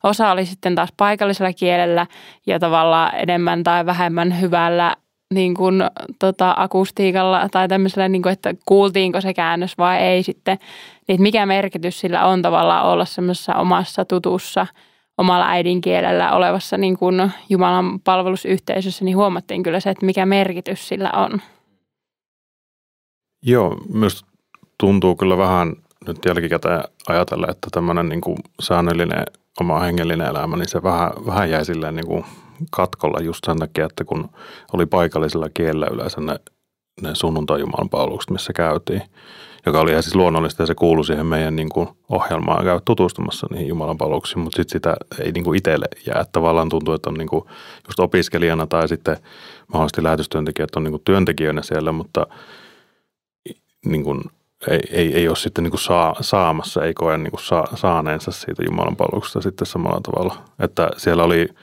Osa oli sitten taas paikallisella kielellä ja tavallaan enemmän tai vähemmän hyvällä niin kuin, tota, akustiikalla tai tämmöisellä, niin kuin, että kuultiinko se käännös vai ei sitten. Niin mikä merkitys sillä on tavallaan olla semmoisessa omassa tutussa omalla äidinkielellä olevassa niin kuin Jumalan palvelusyhteisössä, niin huomattiin kyllä se, että mikä merkitys sillä on. Joo, myös tuntuu kyllä vähän nyt jälkikäteen ajatella, että tämmöinen niin kuin säännöllinen oma hengellinen elämä, niin se vähän, vähän jäi silleen niin kuin katkolla just sen takia, että kun oli paikallisella kielellä yleensä ne, ne sunnuntai-jumalan palvelukset, missä käytiin, joka oli ihan siis luonnollista ja se kuului siihen meidän niin kuin ohjelmaan käydä tutustumassa niihin Jumalan palveluksiin, mutta sitten sitä ei niin kuin itselle jää. Tavallaan tuntuu, että on niin kuin just opiskelijana tai sitten mahdollisesti lähetystyöntekijät on niin kuin työntekijöinä siellä, mutta niin kuin ei, ei, ei ole sitten niin kuin saa, saamassa, ei koe niin kuin saa, saaneensa siitä Jumalan sitten samalla tavalla. Että siellä oli –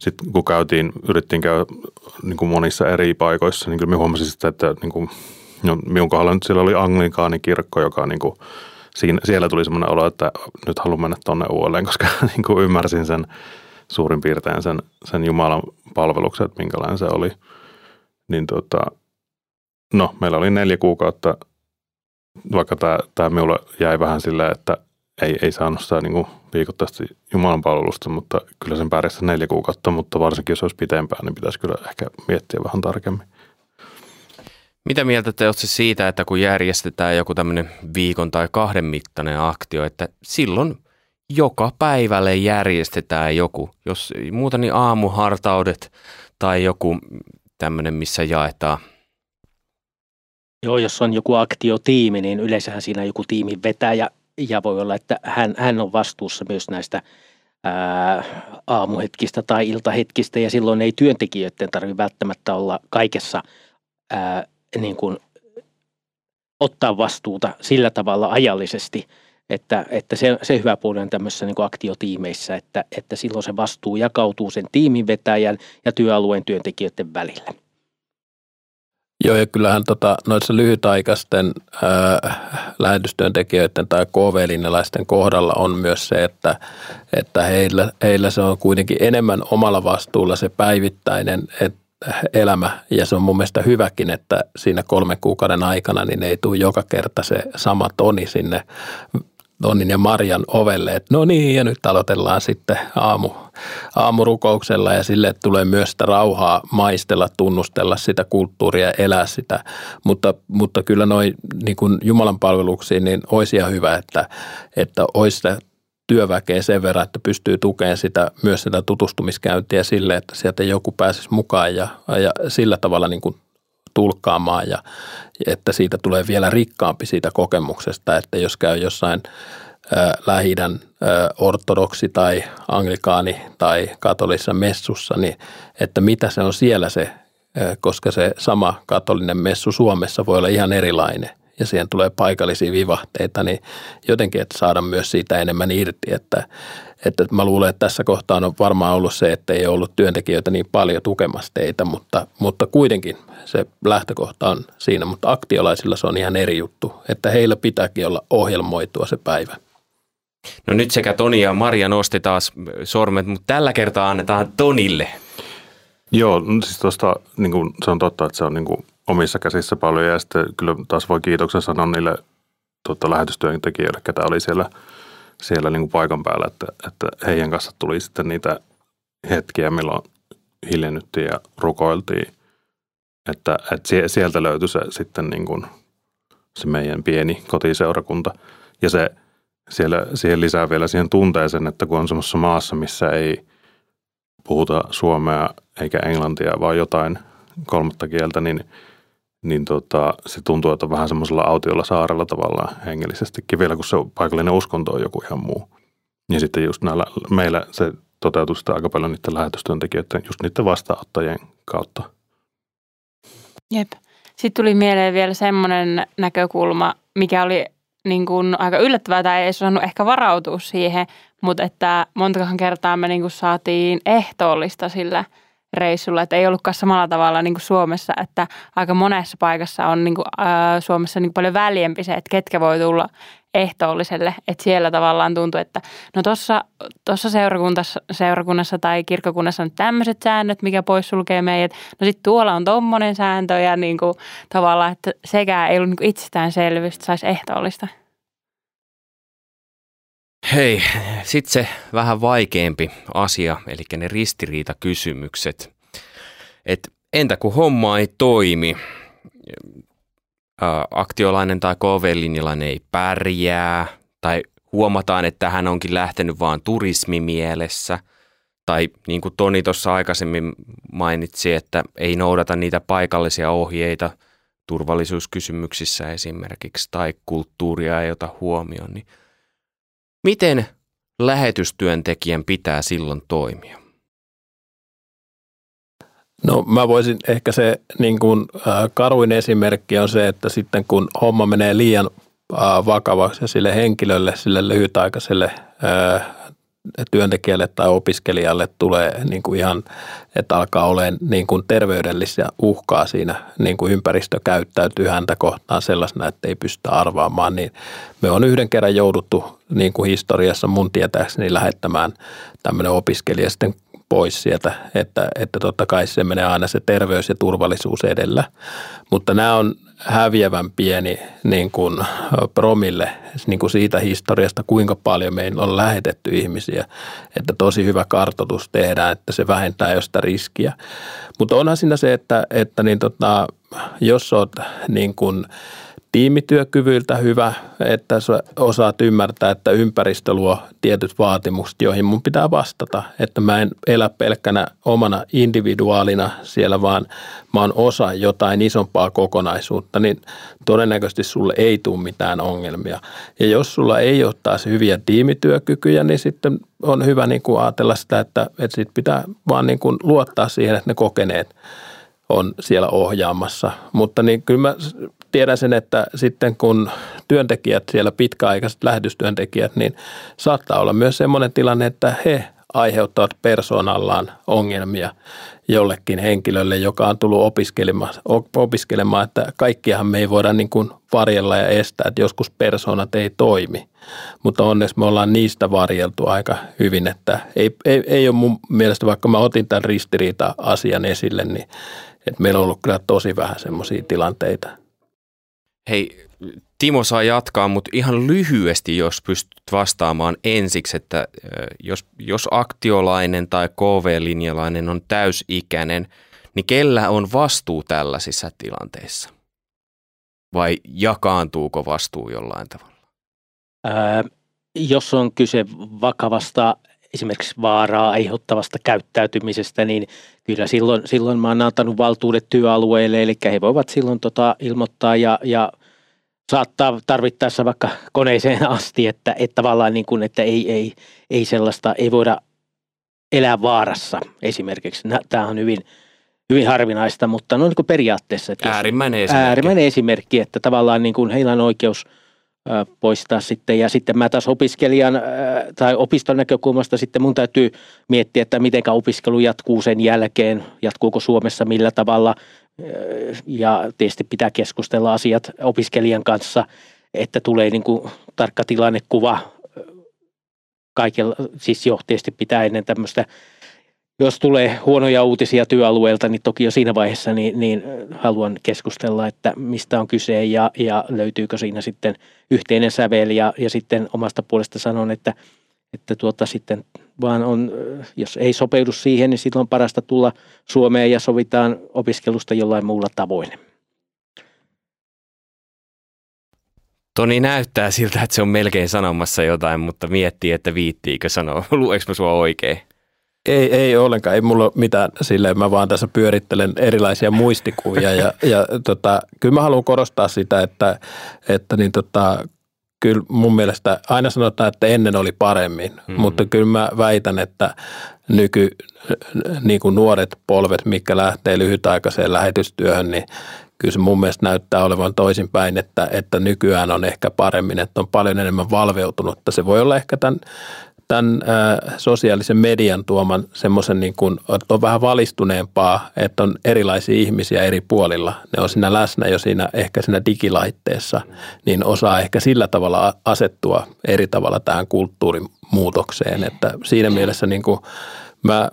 sitten kun käytiin, yrittiin käydä niin kuin monissa eri paikoissa, niin kyllä me huomasin sitä, että niin kuin, no, minun kohdalla nyt siellä oli Anglikaanikirkko, joka niin kuin, siinä, siellä tuli semmoinen olo, että nyt haluan mennä tuonne uudelleen, koska niin kuin ymmärsin sen suurin piirtein sen, sen Jumalan palveluksen, että minkälainen se oli. Niin tota, no, meillä oli neljä kuukautta, vaikka tämä, tämä minulle jäi vähän silleen, että ei, ei saanut sitä niin viikoittaisesti Jumalan palvelusta, mutta kyllä sen pärjäsi neljä kuukautta, mutta varsinkin jos olisi pitempään, niin pitäisi kyllä ehkä miettiä vähän tarkemmin. Mitä mieltä te olette siitä, että kun järjestetään joku tämmöinen viikon tai kahden mittainen aktio, että silloin joka päivälle järjestetään joku, jos muuta niin aamuhartaudet tai joku tämmöinen, missä jaetaan Joo, jos on joku aktiotiimi, niin yleensähän siinä joku tiimin vetäjä ja voi olla, että hän, hän on vastuussa myös näistä ää, aamuhetkistä tai iltahetkistä ja silloin ei työntekijöiden tarvitse välttämättä olla kaikessa ää, niin kuin, ottaa vastuuta sillä tavalla ajallisesti, että, että se, se hyvä puoli on tämmöisissä niin aktiotiimeissä, että, että silloin se vastuu jakautuu sen tiimin vetäjän ja työalueen työntekijöiden välillä. Joo, ja kyllähän tota, noissa lyhytaikaisten ää, lähetystyöntekijöiden tai KV-linjalaisten kohdalla on myös se, että, että heillä, heillä se on kuitenkin enemmän omalla vastuulla se päivittäinen et, elämä, ja se on mun mielestä hyväkin, että siinä kolmen kuukauden aikana niin ei tule joka kerta se sama toni sinne Donnin ja Marjan ovelle, että no niin, ja nyt aloitellaan sitten aamu, aamurukouksella ja sille tulee myös sitä rauhaa maistella, tunnustella sitä kulttuuria, elää sitä. Mutta, mutta kyllä noin niin Jumalan palveluksiin, niin olisi ihan hyvä, että, että olisi sitä työväkeä sen verran, että pystyy tukemaan sitä, myös sitä tutustumiskäyntiä sille, että sieltä joku pääsisi mukaan ja, ja sillä tavalla niin kuin tulkkaamaan ja että siitä tulee vielä rikkaampi siitä kokemuksesta, että jos käy jossain lähi ortodoksi tai anglikaani tai katolisessa messussa, niin että mitä se on siellä se, koska se sama katolinen messu Suomessa voi olla ihan erilainen ja siihen tulee paikallisia vivahteita, niin jotenkin, että saada myös siitä enemmän irti, että, että mä luulen, että tässä kohtaa on varmaan ollut se, että ei ollut työntekijöitä niin paljon tukemassa teitä, mutta, mutta kuitenkin se lähtökohta on siinä, mutta aktiolaisilla se on ihan eri juttu, että heillä pitääkin olla ohjelmoitua se päivä. No nyt sekä Toni ja Maria nosti taas sormet, mutta tällä kertaa annetaan Tonille. Joo, no siis tuosta niin kuin, se on totta, että se on niin kuin, omissa käsissä paljon ja sitten kyllä taas voi kiitoksen sanoa niille tota, lähetystyöntekijöille, ketä oli siellä, siellä niin kuin paikan päällä, että, että heidän kanssa tuli sitten niitä hetkiä, milloin hiljennyttiin ja rukoiltiin, että, että sieltä löytyi se sitten niin kuin se meidän pieni kotiseurakunta. Ja se siellä, siihen lisää vielä siihen tunteeseen, että kun on semmoisessa maassa, missä ei puhuta suomea eikä englantia, vaan jotain kolmatta kieltä, niin, niin tota, se tuntuu, että on vähän semmoisella autiolla saarella tavallaan hengellisestikin vielä, kun se paikallinen uskonto on joku ihan muu. Ja sitten just näillä, meillä se toteutuu sitä aika paljon niiden lähetystyöntekijöiden, just niiden vastaanottajien kautta. Jep. Sitten tuli mieleen vielä semmoinen näkökulma, mikä oli niin kuin aika yllättävää tai ei osannut ehkä varautua siihen, mutta että montakohan kertaa me niin kuin saatiin ehtoollista sillä reissulla, että ei ollutkaan samalla tavalla niin kuin Suomessa, että aika monessa paikassa on niin kuin, äh, Suomessa niin paljon väljempi se, että ketkä voi tulla ehtoolliselle, että siellä tavallaan tuntuu, että no tuossa tossa seurakunnassa, seurakunnassa tai kirkkokunnassa on tämmöiset säännöt, mikä poissulkee meidät. No sitten tuolla on tommonen sääntö ja niin kuin, tavallaan, että sekään ei ollut niin itsestäänselvyys, että saisi ehtoollista. Hei, sitten se vähän vaikeampi asia, eli ne ristiriitakysymykset. Et entä kun homma ei toimi, aktiolainen tai KV-linjalainen ei pärjää, tai huomataan, että hän onkin lähtenyt vaan turismimielessä, tai niin kuin Toni tuossa aikaisemmin mainitsi, että ei noudata niitä paikallisia ohjeita turvallisuuskysymyksissä esimerkiksi, tai kulttuuria ei ota huomioon, niin miten lähetystyöntekijän pitää silloin toimia? No mä voisin ehkä se niin kuin, äh, karuin esimerkki on se, että sitten kun homma menee liian äh, vakavaksi sille henkilölle, sille lyhytaikaiselle äh, työntekijälle tai opiskelijalle tulee niin kuin ihan, että alkaa olemaan niin kuin terveydellisiä uhkaa siinä, niin kuin ympäristö käyttäytyy häntä kohtaan sellaisena, että ei pystytä arvaamaan, niin me on yhden kerran jouduttu niin kuin historiassa mun tietääkseni lähettämään tämmöinen opiskelija sitten pois sieltä, että, että totta kai se menee aina se terveys ja turvallisuus edellä. Mutta nämä on häviävän pieni niin kuin promille niin kuin siitä historiasta, kuinka paljon meillä on lähetetty ihmisiä, että tosi hyvä kartoitus tehdään, että se vähentää josta riskiä. Mutta onhan siinä se, että, että niin tota, jos olet niin kuin – tiimityökyvyltä hyvä, että sä osaat ymmärtää, että ympäristö luo tietyt vaatimukset, joihin mun pitää vastata. Että mä en elä pelkkänä omana individuaalina siellä, vaan mä oon osa jotain isompaa kokonaisuutta, niin todennäköisesti sulle ei tule mitään ongelmia. Ja jos sulla ei ole taas hyviä tiimityökykyjä, niin sitten on hyvä niin kuin ajatella sitä, että, että sit pitää vaan niin kuin luottaa siihen, että ne kokeneet on siellä ohjaamassa. Mutta niin kyllä mä tiedän sen, että sitten kun työntekijät siellä pitkäaikaiset lähetystyöntekijät, niin saattaa olla myös sellainen tilanne, että he aiheuttavat persoonallaan ongelmia jollekin henkilölle, joka on tullut opiskelemaan, opiskelemaan että kaikkiahan me ei voida niin kuin varjella ja estää, että joskus persoonat ei toimi. Mutta onneksi me ollaan niistä varjeltu aika hyvin, että ei, ei, ei ole mun mielestä, vaikka mä otin tämän ristiriita-asian esille, niin että meillä on ollut kyllä tosi vähän semmoisia tilanteita. Hei, Timo saa jatkaa, mutta ihan lyhyesti, jos pystyt vastaamaan ensiksi, että jos, jos aktiolainen tai KV-linjalainen on täysikäinen, niin kellä on vastuu tällaisissa tilanteissa? Vai jakaantuuko vastuu jollain tavalla? Ää, jos on kyse vakavasta esimerkiksi vaaraa aiheuttavasta käyttäytymisestä, niin kyllä silloin, silloin mä oon antanut valtuudet työalueelle, eli he voivat silloin tota ilmoittaa ja, ja saattaa tarvittaessa vaikka koneeseen asti, että, että tavallaan niin kuin, että ei, ei, ei sellaista, ei voida elää vaarassa esimerkiksi. Tämä on hyvin, hyvin harvinaista, mutta no niin kuin periaatteessa. Että äärimmäinen esimerkki. Äärimmäinen esimerkki, että tavallaan niin kuin heillä on oikeus poistaa sitten. Ja sitten mä taas opiskelijan tai opiston näkökulmasta sitten mun täytyy miettiä, että miten opiskelu jatkuu sen jälkeen, jatkuuko Suomessa millä tavalla – ja tietysti pitää keskustella asiat opiskelijan kanssa, että tulee niin kuin tarkka tilannekuva kaikilla, siis jo tietysti pitää ennen tämmöistä jos tulee huonoja uutisia työalueelta, niin toki jo siinä vaiheessa niin, niin haluan keskustella, että mistä on kyse ja, ja löytyykö siinä sitten yhteinen sävel ja, ja sitten omasta puolesta sanon, että, että tuota sitten vaan on, jos ei sopeudu siihen, niin silloin on parasta tulla Suomeen ja sovitaan opiskelusta jollain muulla tavoin. Toni näyttää siltä, että se on melkein sanomassa jotain, mutta miettii, että viittiikö sanoa. Lueeko mä sua oikein? Ei, ei ollenkaan. Ei mulla ole mitään silleen. Mä vaan tässä pyörittelen erilaisia muistikuvia. Ja, ja tota, kyllä mä haluan korostaa sitä, että, että niin tota, kyllä mun mielestä aina sanotaan, että ennen oli paremmin. Mm-hmm. Mutta kyllä mä väitän, että nyky, niin kuin nuoret polvet, mikä lähtee lyhytaikaiseen lähetystyöhön, niin kyllä se mun mielestä näyttää olevan toisinpäin, että, että nykyään on ehkä paremmin, että on paljon enemmän valveutunutta. Se voi olla ehkä tämän tämän sosiaalisen median tuoman semmoisen, niin kuin, että on vähän valistuneempaa, että on erilaisia ihmisiä eri puolilla. Ne on siinä läsnä jo siinä ehkä siinä digilaitteessa, niin osaa ehkä sillä tavalla asettua eri tavalla tähän kulttuurimuutokseen. Että siinä mielessä niin kuin, mä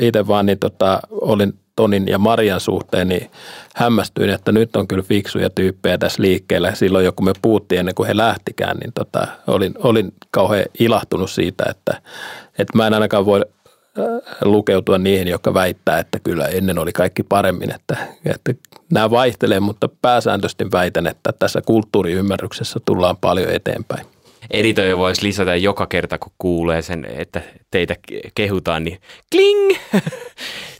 itse vaan niin tota, olin Tonin ja Marian suhteen, niin hämmästyin, että nyt on kyllä fiksuja tyyppejä tässä liikkeellä. Silloin joku me puhuttiin ennen kuin he lähtikään, niin tota, olin, olin kauhean ilahtunut siitä, että, että mä en ainakaan voi äh, lukeutua niihin, jotka väittää, että kyllä ennen oli kaikki paremmin. Että, että nämä vaihtelee, mutta pääsääntöisesti väitän, että tässä kulttuuriymmärryksessä tullaan paljon eteenpäin editoija voisi lisätä joka kerta, kun kuulee sen, että teitä kehutaan, niin kling!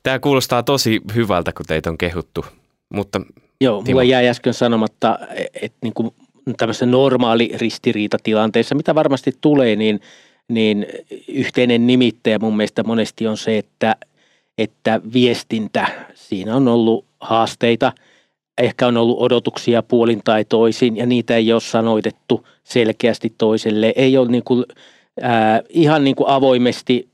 Tämä kuulostaa tosi hyvältä, kun teitä on kehuttu. Mutta, Joo, Timo. mulla jäi äsken sanomatta, että niin kuin tämmöisessä normaali ristiriitatilanteessa, mitä varmasti tulee, niin, niin yhteinen nimittäjä mun mielestä monesti on se, että, että viestintä, siinä on ollut haasteita – ehkä on ollut odotuksia puolin tai toisin ja niitä ei ole sanoitettu selkeästi toiselle. Ei ole niin kuin, äh, ihan niin kuin avoimesti,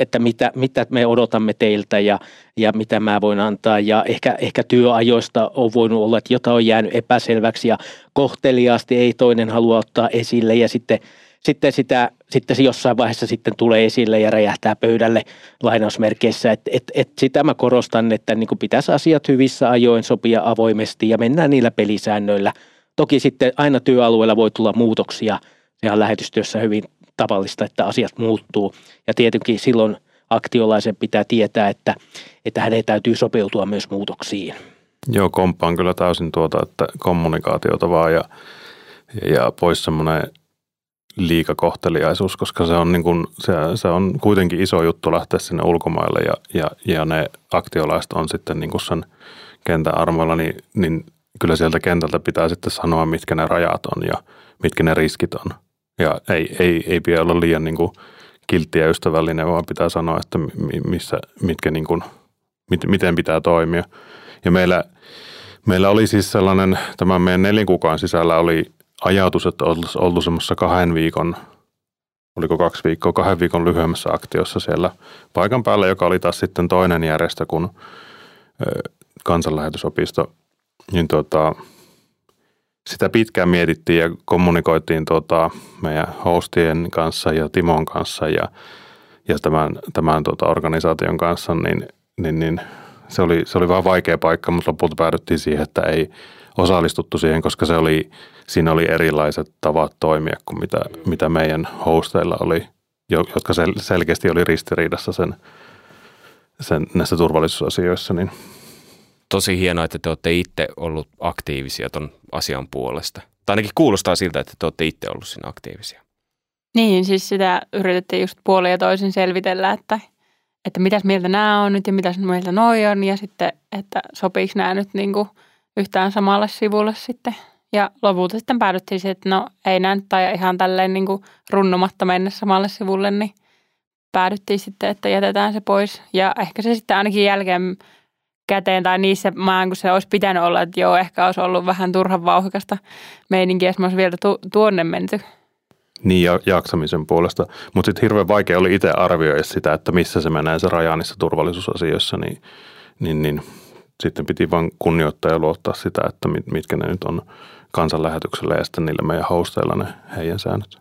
että mitä, mitä me odotamme teiltä ja, ja mitä mä voin antaa. Ja ehkä, ehkä työajoista on voinut olla, että jotain on jäänyt epäselväksi ja kohteliaasti ei toinen halua ottaa esille ja sitten – sitten, sitä, sitten se jossain vaiheessa sitten tulee esille ja räjähtää pöydälle lainausmerkeissä. Et, et, et sitä mä korostan, että niin kuin pitäisi asiat hyvissä ajoin sopia avoimesti ja mennään niillä pelisäännöillä. Toki sitten aina työalueella voi tulla muutoksia. Se on lähetystyössä hyvin tavallista, että asiat muuttuu. Ja tietenkin silloin aktiolaisen pitää tietää, että, että hänen täytyy sopeutua myös muutoksiin. Joo, komppaan kyllä täysin tuota, että kommunikaatiota vaan ja, ja pois semmoinen liikakohteliaisuus, koska se on, niin kuin, se, se on kuitenkin iso juttu lähteä sinne ulkomaille ja, ja, ja ne aktiolaiset on sitten niin kuin sen kentän armoilla, niin, niin kyllä sieltä kentältä pitää sitten sanoa, mitkä ne rajat on ja mitkä ne riskit on. Ja ei, ei, ei pidä olla liian niin kuin kiltti ja ystävällinen, vaan pitää sanoa, että missä, mitkä niin kuin, miten pitää toimia. Ja meillä, meillä oli siis sellainen, tämän meidän neljän kuukauden sisällä oli ajatus, että oltaisiin oltu semmoisessa kahden viikon, oliko kaksi viikkoa, kahden viikon lyhyemmässä aktiossa siellä paikan päällä, joka oli taas sitten toinen järjestö kuin kansanlähetysopisto. Niin tota, sitä pitkään mietittiin ja kommunikoitiin tota meidän hostien kanssa ja Timon kanssa ja, ja tämän, tämän tota organisaation kanssa, niin, niin, niin se, oli, se oli vähän vaikea paikka, mutta lopulta päädyttiin siihen, että ei osallistuttu siihen, koska se oli – siinä oli erilaiset tavat toimia kuin mitä, mitä meidän hosteilla oli, jotka sel- selkeästi oli ristiriidassa sen, sen näissä turvallisuusasioissa. Niin. Tosi hienoa, että te olette itse ollut aktiivisia ton asian puolesta. Tai ainakin kuulostaa siltä, että te olette itse ollut siinä aktiivisia. Niin, siis sitä yritettiin just puolin ja toisin selvitellä, että, että mitäs mieltä nämä on nyt ja mitäs mieltä noi on. Ja sitten, että sopiiko nämä nyt niin kuin yhtään samalle sivulle sitten ja lopulta sitten päädyttiin siihen, että no ei näin tai ihan tälleen niin kuin runnomatta mennä samalle sivulle, niin päädyttiin sitten, että jätetään se pois. Ja ehkä se sitten ainakin jälkeen käteen tai niissä maan, kun se olisi pitänyt olla, että joo, ehkä olisi ollut vähän turhan vauhikasta meininkiä, jos olisi vielä tu- tuonne menty. Niin, ja jaksamisen puolesta. Mutta sitten hirveän vaikea oli itse arvioida sitä, että missä se menee se raja niissä turvallisuusasioissa, niin, niin, niin sitten piti vain kunnioittaa ja luottaa sitä, että mitkä ne nyt on kansanlähetyksellä ja sitten niillä meidän hosteilla ne heidän säännöt.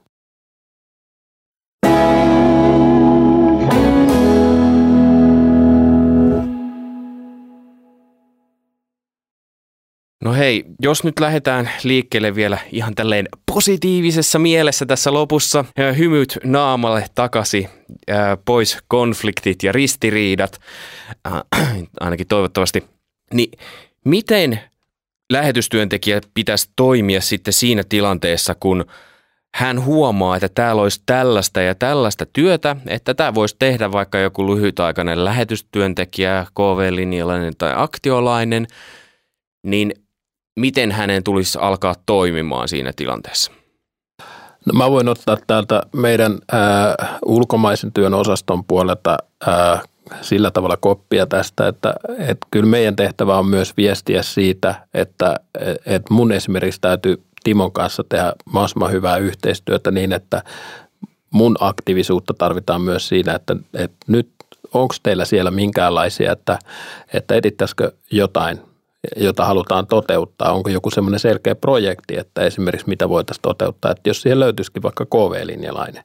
No hei, jos nyt lähdetään liikkeelle vielä ihan tälleen positiivisessa mielessä tässä lopussa, hymyt naamalle takaisin, pois konfliktit ja ristiriidat, äh, ainakin toivottavasti, niin miten lähetystyöntekijä pitäisi toimia sitten siinä tilanteessa, kun hän huomaa, että täällä olisi tällaista ja tällaista työtä, että tämä voisi tehdä vaikka joku lyhytaikainen lähetystyöntekijä, KV-linjalainen tai aktiolainen, niin miten hänen tulisi alkaa toimimaan siinä tilanteessa? No mä voin ottaa täältä meidän ää, ulkomaisen työn osaston puolelta ää, sillä tavalla koppia tästä, että, että kyllä meidän tehtävä on myös viestiä siitä, että, että mun esimerkiksi täytyy Timon kanssa tehdä mahdollisimman hyvää yhteistyötä niin, että mun aktiivisuutta tarvitaan myös siinä, että, että nyt onko teillä siellä minkäänlaisia, että, että edittäisikö jotain, jota halutaan toteuttaa, onko joku semmoinen selkeä projekti, että esimerkiksi mitä voitaisiin toteuttaa, että jos siihen löytyisikin vaikka KV-linjalainen,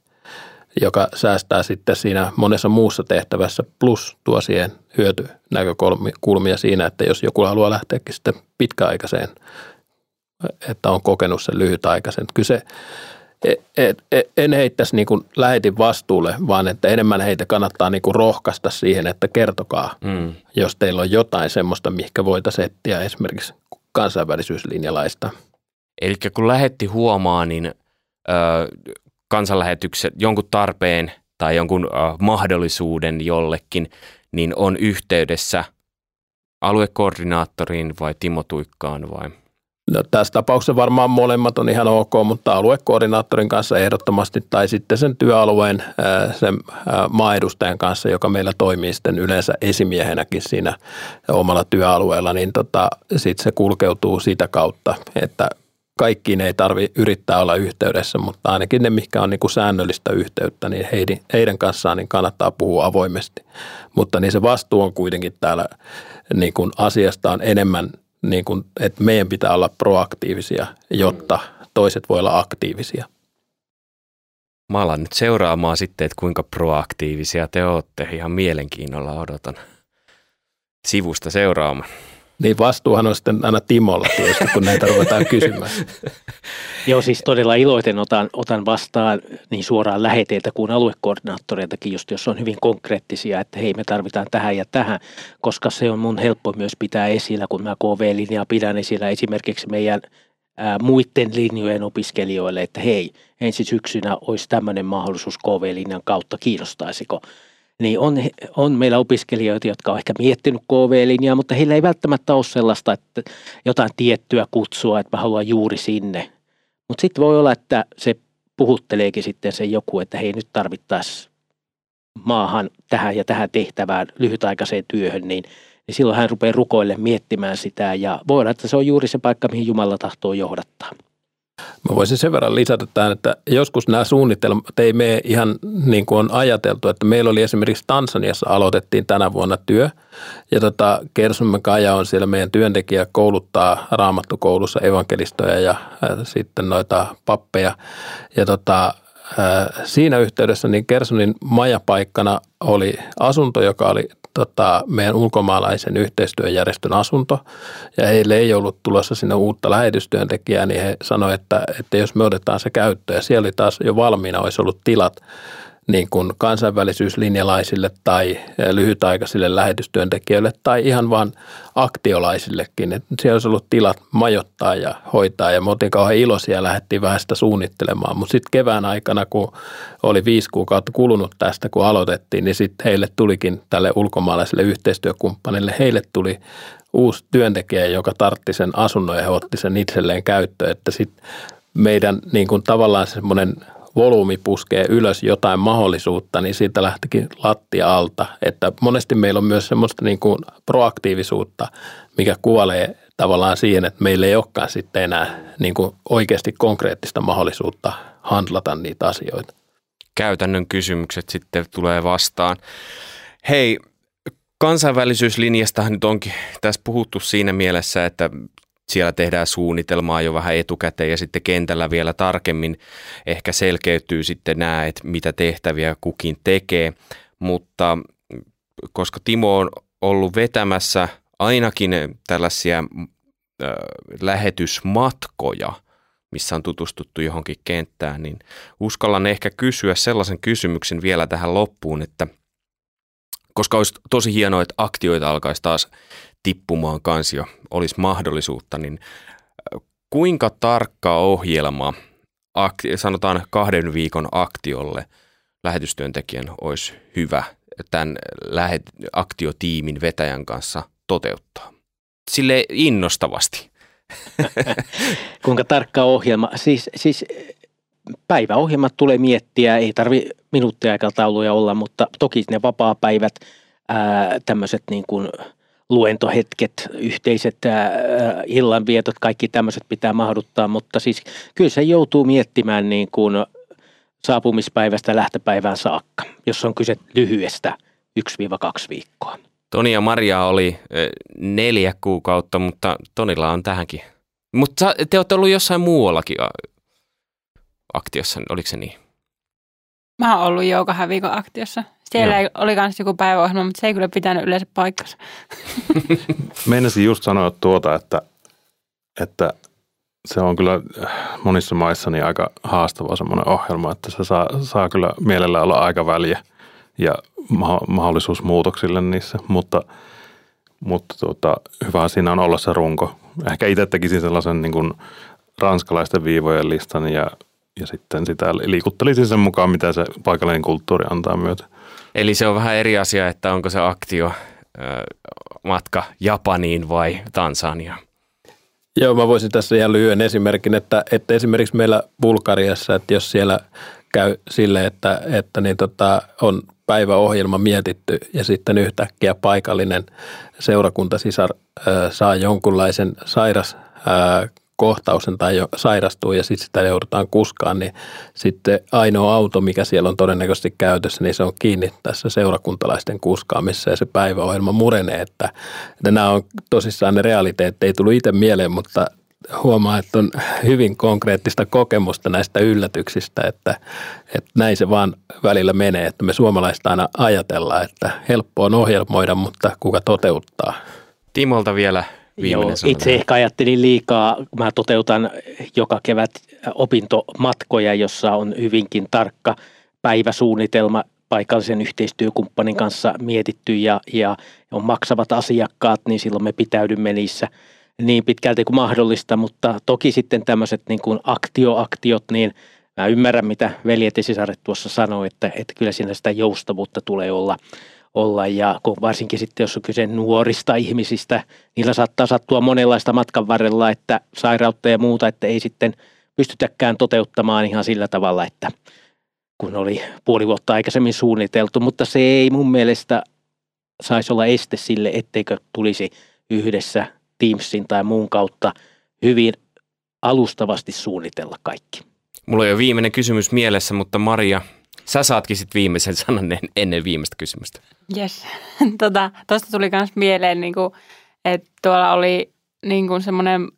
joka säästää sitten siinä monessa muussa tehtävässä, plus tuo siihen hyötynäkökulmia siinä, että jos joku haluaa lähteäkin sitten pitkäaikaiseen että on kokenut sen lyhytaikaisen. Kyllä se, et, et, et, en heittäisi niin kuin lähetin vastuulle, vaan että enemmän heitä kannattaa niin kuin rohkaista siihen, että kertokaa, mm. jos teillä on jotain semmoista, mihinkä voitaisiin etsiä esimerkiksi kansainvälisyyslinjalaista. Eli kun lähetti huomaa, niin ö, kansanlähetykset, jonkun tarpeen tai jonkun ö, mahdollisuuden jollekin, niin on yhteydessä aluekoordinaattoriin vai Timo Tuikkaan vai – No, tässä tapauksessa varmaan molemmat on ihan ok, mutta aluekoordinaattorin kanssa ehdottomasti tai sitten sen työalueen sen maaedustajan kanssa, joka meillä toimii sitten yleensä esimiehenäkin siinä omalla työalueella, niin tota, sitten se kulkeutuu sitä kautta, että kaikkiin ei tarvi yrittää olla yhteydessä, mutta ainakin ne, mikä on niin kuin säännöllistä yhteyttä, niin heidän, heidän kanssaan niin kannattaa puhua avoimesti. Mutta niin se vastuu on kuitenkin täällä niin kuin asiasta on enemmän niin kuin, että meidän pitää olla proaktiivisia, jotta toiset voi olla aktiivisia. Mä alan nyt seuraamaan sitten, että kuinka proaktiivisia te olette. Ihan mielenkiinnolla odotan sivusta seuraamaan. Niin vastuuhan on sitten aina Timolla tietysti, kun näitä ruvetaan kysymään. Joo, siis todella iloiten otan, otan vastaan niin suoraan läheteiltä kuin aluekoordinaattoreiltakin, just jos on hyvin konkreettisia, että hei me tarvitaan tähän ja tähän, koska se on mun helppo myös pitää esillä, kun mä KV-linjaa pidän esillä esimerkiksi meidän muiden linjojen opiskelijoille, että hei, ensi syksynä olisi tämmöinen mahdollisuus KV-linjan kautta, kiinnostaisiko? Niin on, on meillä opiskelijoita, jotka on ehkä miettinyt KV-linjaa, mutta heillä ei välttämättä ole sellaista, että jotain tiettyä kutsua, että mä haluan juuri sinne. Mutta sitten voi olla, että se puhutteleekin sitten se joku, että hei nyt tarvittaisiin maahan tähän ja tähän tehtävään lyhytaikaiseen työhön, niin, niin silloin hän rupeaa rukoille miettimään sitä ja voi olla, että se on juuri se paikka, mihin Jumala tahtoo johdattaa. Mä voisin sen verran lisätä tähän, että joskus nämä suunnitelmat ei mene ihan niin kuin on ajateltu, että meillä oli esimerkiksi Tansaniassa aloitettiin tänä vuonna työ. Ja tota, Kersumme Kaja on siellä meidän työntekijä kouluttaa raamattukoulussa evankelistoja ja äh, sitten noita pappeja. Ja tota, siinä yhteydessä niin Kersonin majapaikkana oli asunto, joka oli tota, meidän ulkomaalaisen yhteistyöjärjestön asunto. Ja heille ei ollut tulossa sinne uutta lähetystyöntekijää, niin he sanoivat, että, että jos me otetaan se käyttöön. Ja siellä oli taas jo valmiina, olisi ollut tilat niin kuin kansainvälisyyslinjalaisille tai lyhytaikaisille lähetystyöntekijöille tai ihan vain aktiolaisillekin. Että siellä olisi ollut tilat majoittaa ja hoitaa ja me oltiin kauhean iloisia lähdettiin vähän sitä suunnittelemaan. Mutta sitten kevään aikana, kun oli viisi kuukautta kulunut tästä, kun aloitettiin, niin sitten heille tulikin tälle ulkomaalaiselle yhteistyökumppanille, heille tuli uusi työntekijä, joka tartti sen asunnon ja he otti sen itselleen käyttöön, että sitten meidän niin kuin tavallaan semmoinen volyymi puskee ylös jotain mahdollisuutta, niin siitä lähtikin lattia alta. Että monesti meillä on myös semmoista niin kuin proaktiivisuutta, mikä kuvalee tavallaan siihen, että meillä ei olekaan sitten enää niin kuin oikeasti konkreettista mahdollisuutta handlata niitä asioita. Käytännön kysymykset sitten tulee vastaan. Hei, kansainvälisyyslinjastahan nyt onkin tässä puhuttu siinä mielessä, että siellä tehdään suunnitelmaa jo vähän etukäteen ja sitten kentällä vielä tarkemmin ehkä selkeytyy sitten nämä, että mitä tehtäviä kukin tekee. Mutta koska Timo on ollut vetämässä ainakin tällaisia äh, lähetysmatkoja, missä on tutustuttu johonkin kenttään, niin uskallan ehkä kysyä sellaisen kysymyksen vielä tähän loppuun, että koska olisi tosi hienoa, että aktioita alkaisi taas tippumaan kansio, olisi mahdollisuutta, niin kuinka tarkka ohjelma, sanotaan kahden viikon aktiolle lähetystyöntekijän olisi hyvä tämän lähet- aktiotiimin vetäjän kanssa toteuttaa? Sille innostavasti. Kuinka tarkka ohjelma? Siis, siis päiväohjelmat tulee miettiä, ei tarvi minuuttiaikatauluja olla, mutta toki ne vapaa-päivät, tämmöiset niin kuin luentohetket, yhteiset illanvietot, kaikki tämmöiset pitää mahduttaa, mutta siis kyllä se joutuu miettimään niin kuin saapumispäivästä lähtöpäivään saakka, jos on kyse lyhyestä 1-2 viikkoa. Toni ja Maria oli neljä kuukautta, mutta Tonilla on tähänkin. Mutta te olette ollut jossain muuallakin aktiossa, oliko se niin? Mä oon ollut jo kahden viikon aktiossa. Siellä ei, oli myös joku päiväohjelma, mutta se ei kyllä pitänyt yleensä paikkansa. Meinasin just sanoa tuota, että, että se on kyllä monissa maissa niin aika haastava semmoinen ohjelma, että se saa, saa kyllä mielellä olla aika väliä ja mahdollisuus muutoksille niissä, mutta, mutta tuota, hyvä siinä on olla se runko. Ehkä itse tekisin sellaisen niin kuin ranskalaisten viivojen listan ja, ja sitten sitä liikuttelisin sen mukaan, mitä se paikallinen kulttuuri antaa myötä. Eli se on vähän eri asia, että onko se aktio matka Japaniin vai Tansaniaan. Joo, mä voisin tässä ihan lyhyen esimerkin, että, että esimerkiksi meillä Bulgariassa, että jos siellä käy sille, että, että niin tota, on päiväohjelma mietitty ja sitten yhtäkkiä paikallinen seurakuntasisar ö, saa jonkunlaisen sairas ö, kohtausen tai jo sairastuu ja sitten sitä joudutaan kuskaan, niin sitten ainoa auto, mikä siellä on todennäköisesti käytössä, niin se on kiinni tässä seurakuntalaisten kuskaamissa ja se päiväohjelma murenee, että, että nämä on tosissaan ne realiteetti, ei tullut itse mieleen, mutta huomaa, että on hyvin konkreettista kokemusta näistä yllätyksistä, että, että näin se vaan välillä menee, että me suomalaiset aina ajatellaan, että helppo on ohjelmoida, mutta kuka toteuttaa. Timolta vielä Joo, itse ehkä ajattelin liikaa, mä toteutan joka kevät opintomatkoja, jossa on hyvinkin tarkka päiväsuunnitelma paikallisen yhteistyökumppanin kanssa mietitty ja, ja on maksavat asiakkaat, niin silloin me pitäydymme niissä niin pitkälti kuin mahdollista, mutta toki sitten tämmöiset niin kuin aktioaktiot, niin mä ymmärrän mitä veljet ja sisaret tuossa sanoi, että, että kyllä siinä sitä joustavuutta tulee olla olla ja varsinkin sitten jos on kyse nuorista ihmisistä, niillä saattaa sattua monenlaista matkan varrella, että sairautta ja muuta, että ei sitten pystytäkään toteuttamaan ihan sillä tavalla, että kun oli puoli vuotta aikaisemmin suunniteltu, mutta se ei mun mielestä saisi olla este sille, etteikö tulisi yhdessä Teamsin tai muun kautta hyvin alustavasti suunnitella kaikki. Mulla on jo viimeinen kysymys mielessä, mutta Maria, Sä saatkin sitten viimeisen sanan ennen viimeistä kysymystä. Yes. Tota, tuli myös mieleen, niin kuin, että tuolla oli niin semmoinen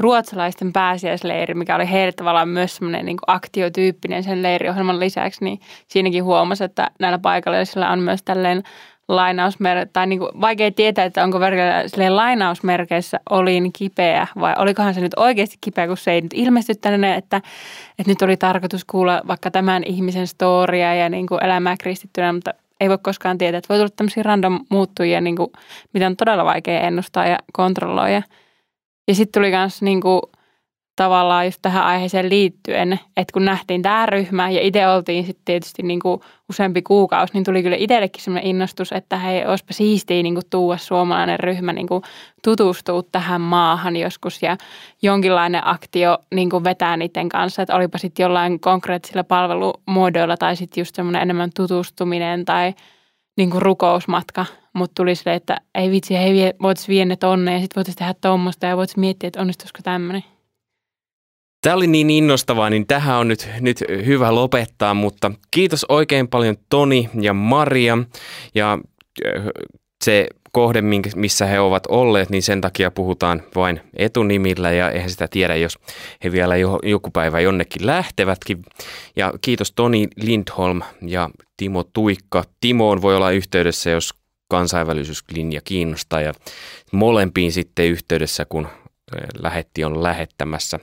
ruotsalaisten pääsiäisleiri, mikä oli heille tavallaan myös semmoinen niin aktiotyyppinen sen leiriohjelman lisäksi, niin siinäkin huomasi, että näillä paikallisilla on myös tälleen lainausmer- tai niin kuin vaikea tietää, että onko verkellä lainausmerkeissä olin kipeä vai olikohan se nyt oikeasti kipeä, kun se ei nyt ilmesty tänne, että, että nyt oli tarkoitus kuulla vaikka tämän ihmisen storia ja niin kuin elämää kristittynä, mutta ei voi koskaan tietää, että voi tulla tämmöisiä random muuttujia, niin kuin, mitä on todella vaikea ennustaa ja kontrolloida. Ja sitten tuli myös niin kuin, tavallaan just tähän aiheeseen liittyen, että kun nähtiin tämä ryhmä ja itse oltiin sitten tietysti niin kuin useampi kuukausi, niin tuli kyllä itsellekin sellainen innostus, että hei, olisipa siistiä niin kuin tuua suomalainen ryhmä niin kuin tutustua tähän maahan joskus ja jonkinlainen aktio niin kuin vetää niiden kanssa, että olipa sitten jollain konkreettisilla palvelumuodoilla tai sitten just semmoinen enemmän tutustuminen tai niin kuin rukousmatka, mutta tuli sille, että ei vitsi, hei, voitaisiin viedä ne tonne ja sitten voitaisiin tehdä tuommoista ja voitaisiin miettiä, että onnistuisiko tämmöinen. Tämä oli niin innostavaa, niin tähän on nyt, nyt hyvä lopettaa, mutta kiitos oikein paljon Toni ja Maria. Ja äh, se kohde, missä he ovat olleet, niin sen takia puhutaan vain etunimillä ja eihän sitä tiedä, jos he vielä joku päivä jonnekin lähtevätkin. Ja kiitos Toni Lindholm ja Timo Tuikka. Timoon voi olla yhteydessä, jos kansainvälisyyslinja kiinnostaa ja molempiin sitten yhteydessä, kun lähetti on lähettämässä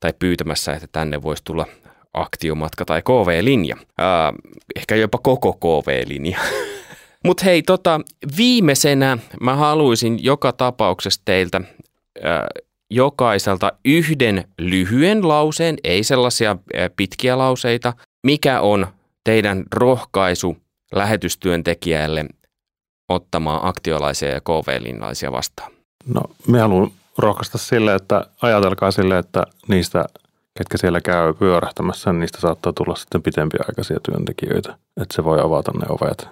tai pyytämässä, että tänne voisi tulla aktiomatka tai KV-linja. Ää, ehkä jopa koko KV-linja. Mutta hei, tota, viimeisenä mä haluaisin joka tapauksessa teiltä ää, jokaiselta yhden lyhyen lauseen, ei sellaisia ää, pitkiä lauseita. Mikä on teidän rohkaisu lähetystyöntekijälle ottamaan aktiolaisia ja KV-linnaisia vastaan? No, me haluan rohkaista sille, että ajatelkaa sille, että niistä, ketkä siellä käy pyörähtämässä, niin niistä saattaa tulla sitten pitempiaikaisia työntekijöitä. Että se voi avata ne ovet.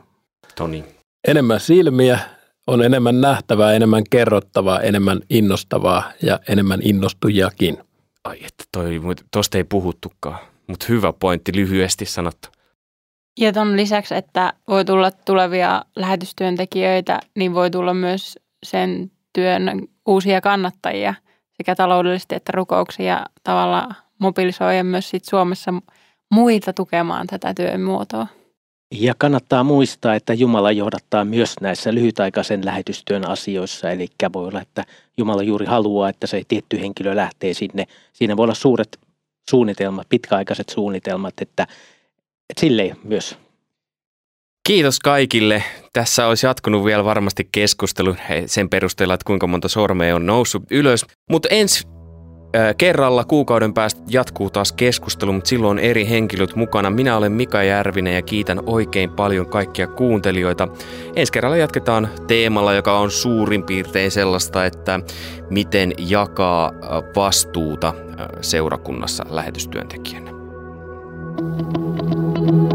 Toni. Enemmän silmiä, on enemmän nähtävää, enemmän kerrottavaa, enemmän innostavaa ja enemmän innostujakin. Ai että toi, tosta ei puhuttukaan, mutta hyvä pointti lyhyesti sanottu. Ja ton lisäksi, että voi tulla tulevia lähetystyöntekijöitä, niin voi tulla myös sen työn uusia kannattajia sekä taloudellisesti että rukouksia tavalla mobilisoida myös sit Suomessa muita tukemaan tätä työn muotoa. Ja kannattaa muistaa, että Jumala johdattaa myös näissä lyhytaikaisen lähetystyön asioissa. Eli voi olla, että Jumala juuri haluaa, että se tietty henkilö lähtee sinne. Siinä voi olla suuret suunnitelmat, pitkäaikaiset suunnitelmat, että, että silleen myös Kiitos kaikille. Tässä olisi jatkunut vielä varmasti keskustelu sen perusteella, että kuinka monta sormea on noussut ylös. Mutta ensi kerralla kuukauden päästä jatkuu taas keskustelu, mutta silloin on eri henkilöt mukana. Minä olen Mika Järvinen ja kiitän oikein paljon kaikkia kuuntelijoita. Ensi kerralla jatketaan teemalla, joka on suurin piirtein sellaista, että miten jakaa vastuuta seurakunnassa lähetystyöntekijänä. thank you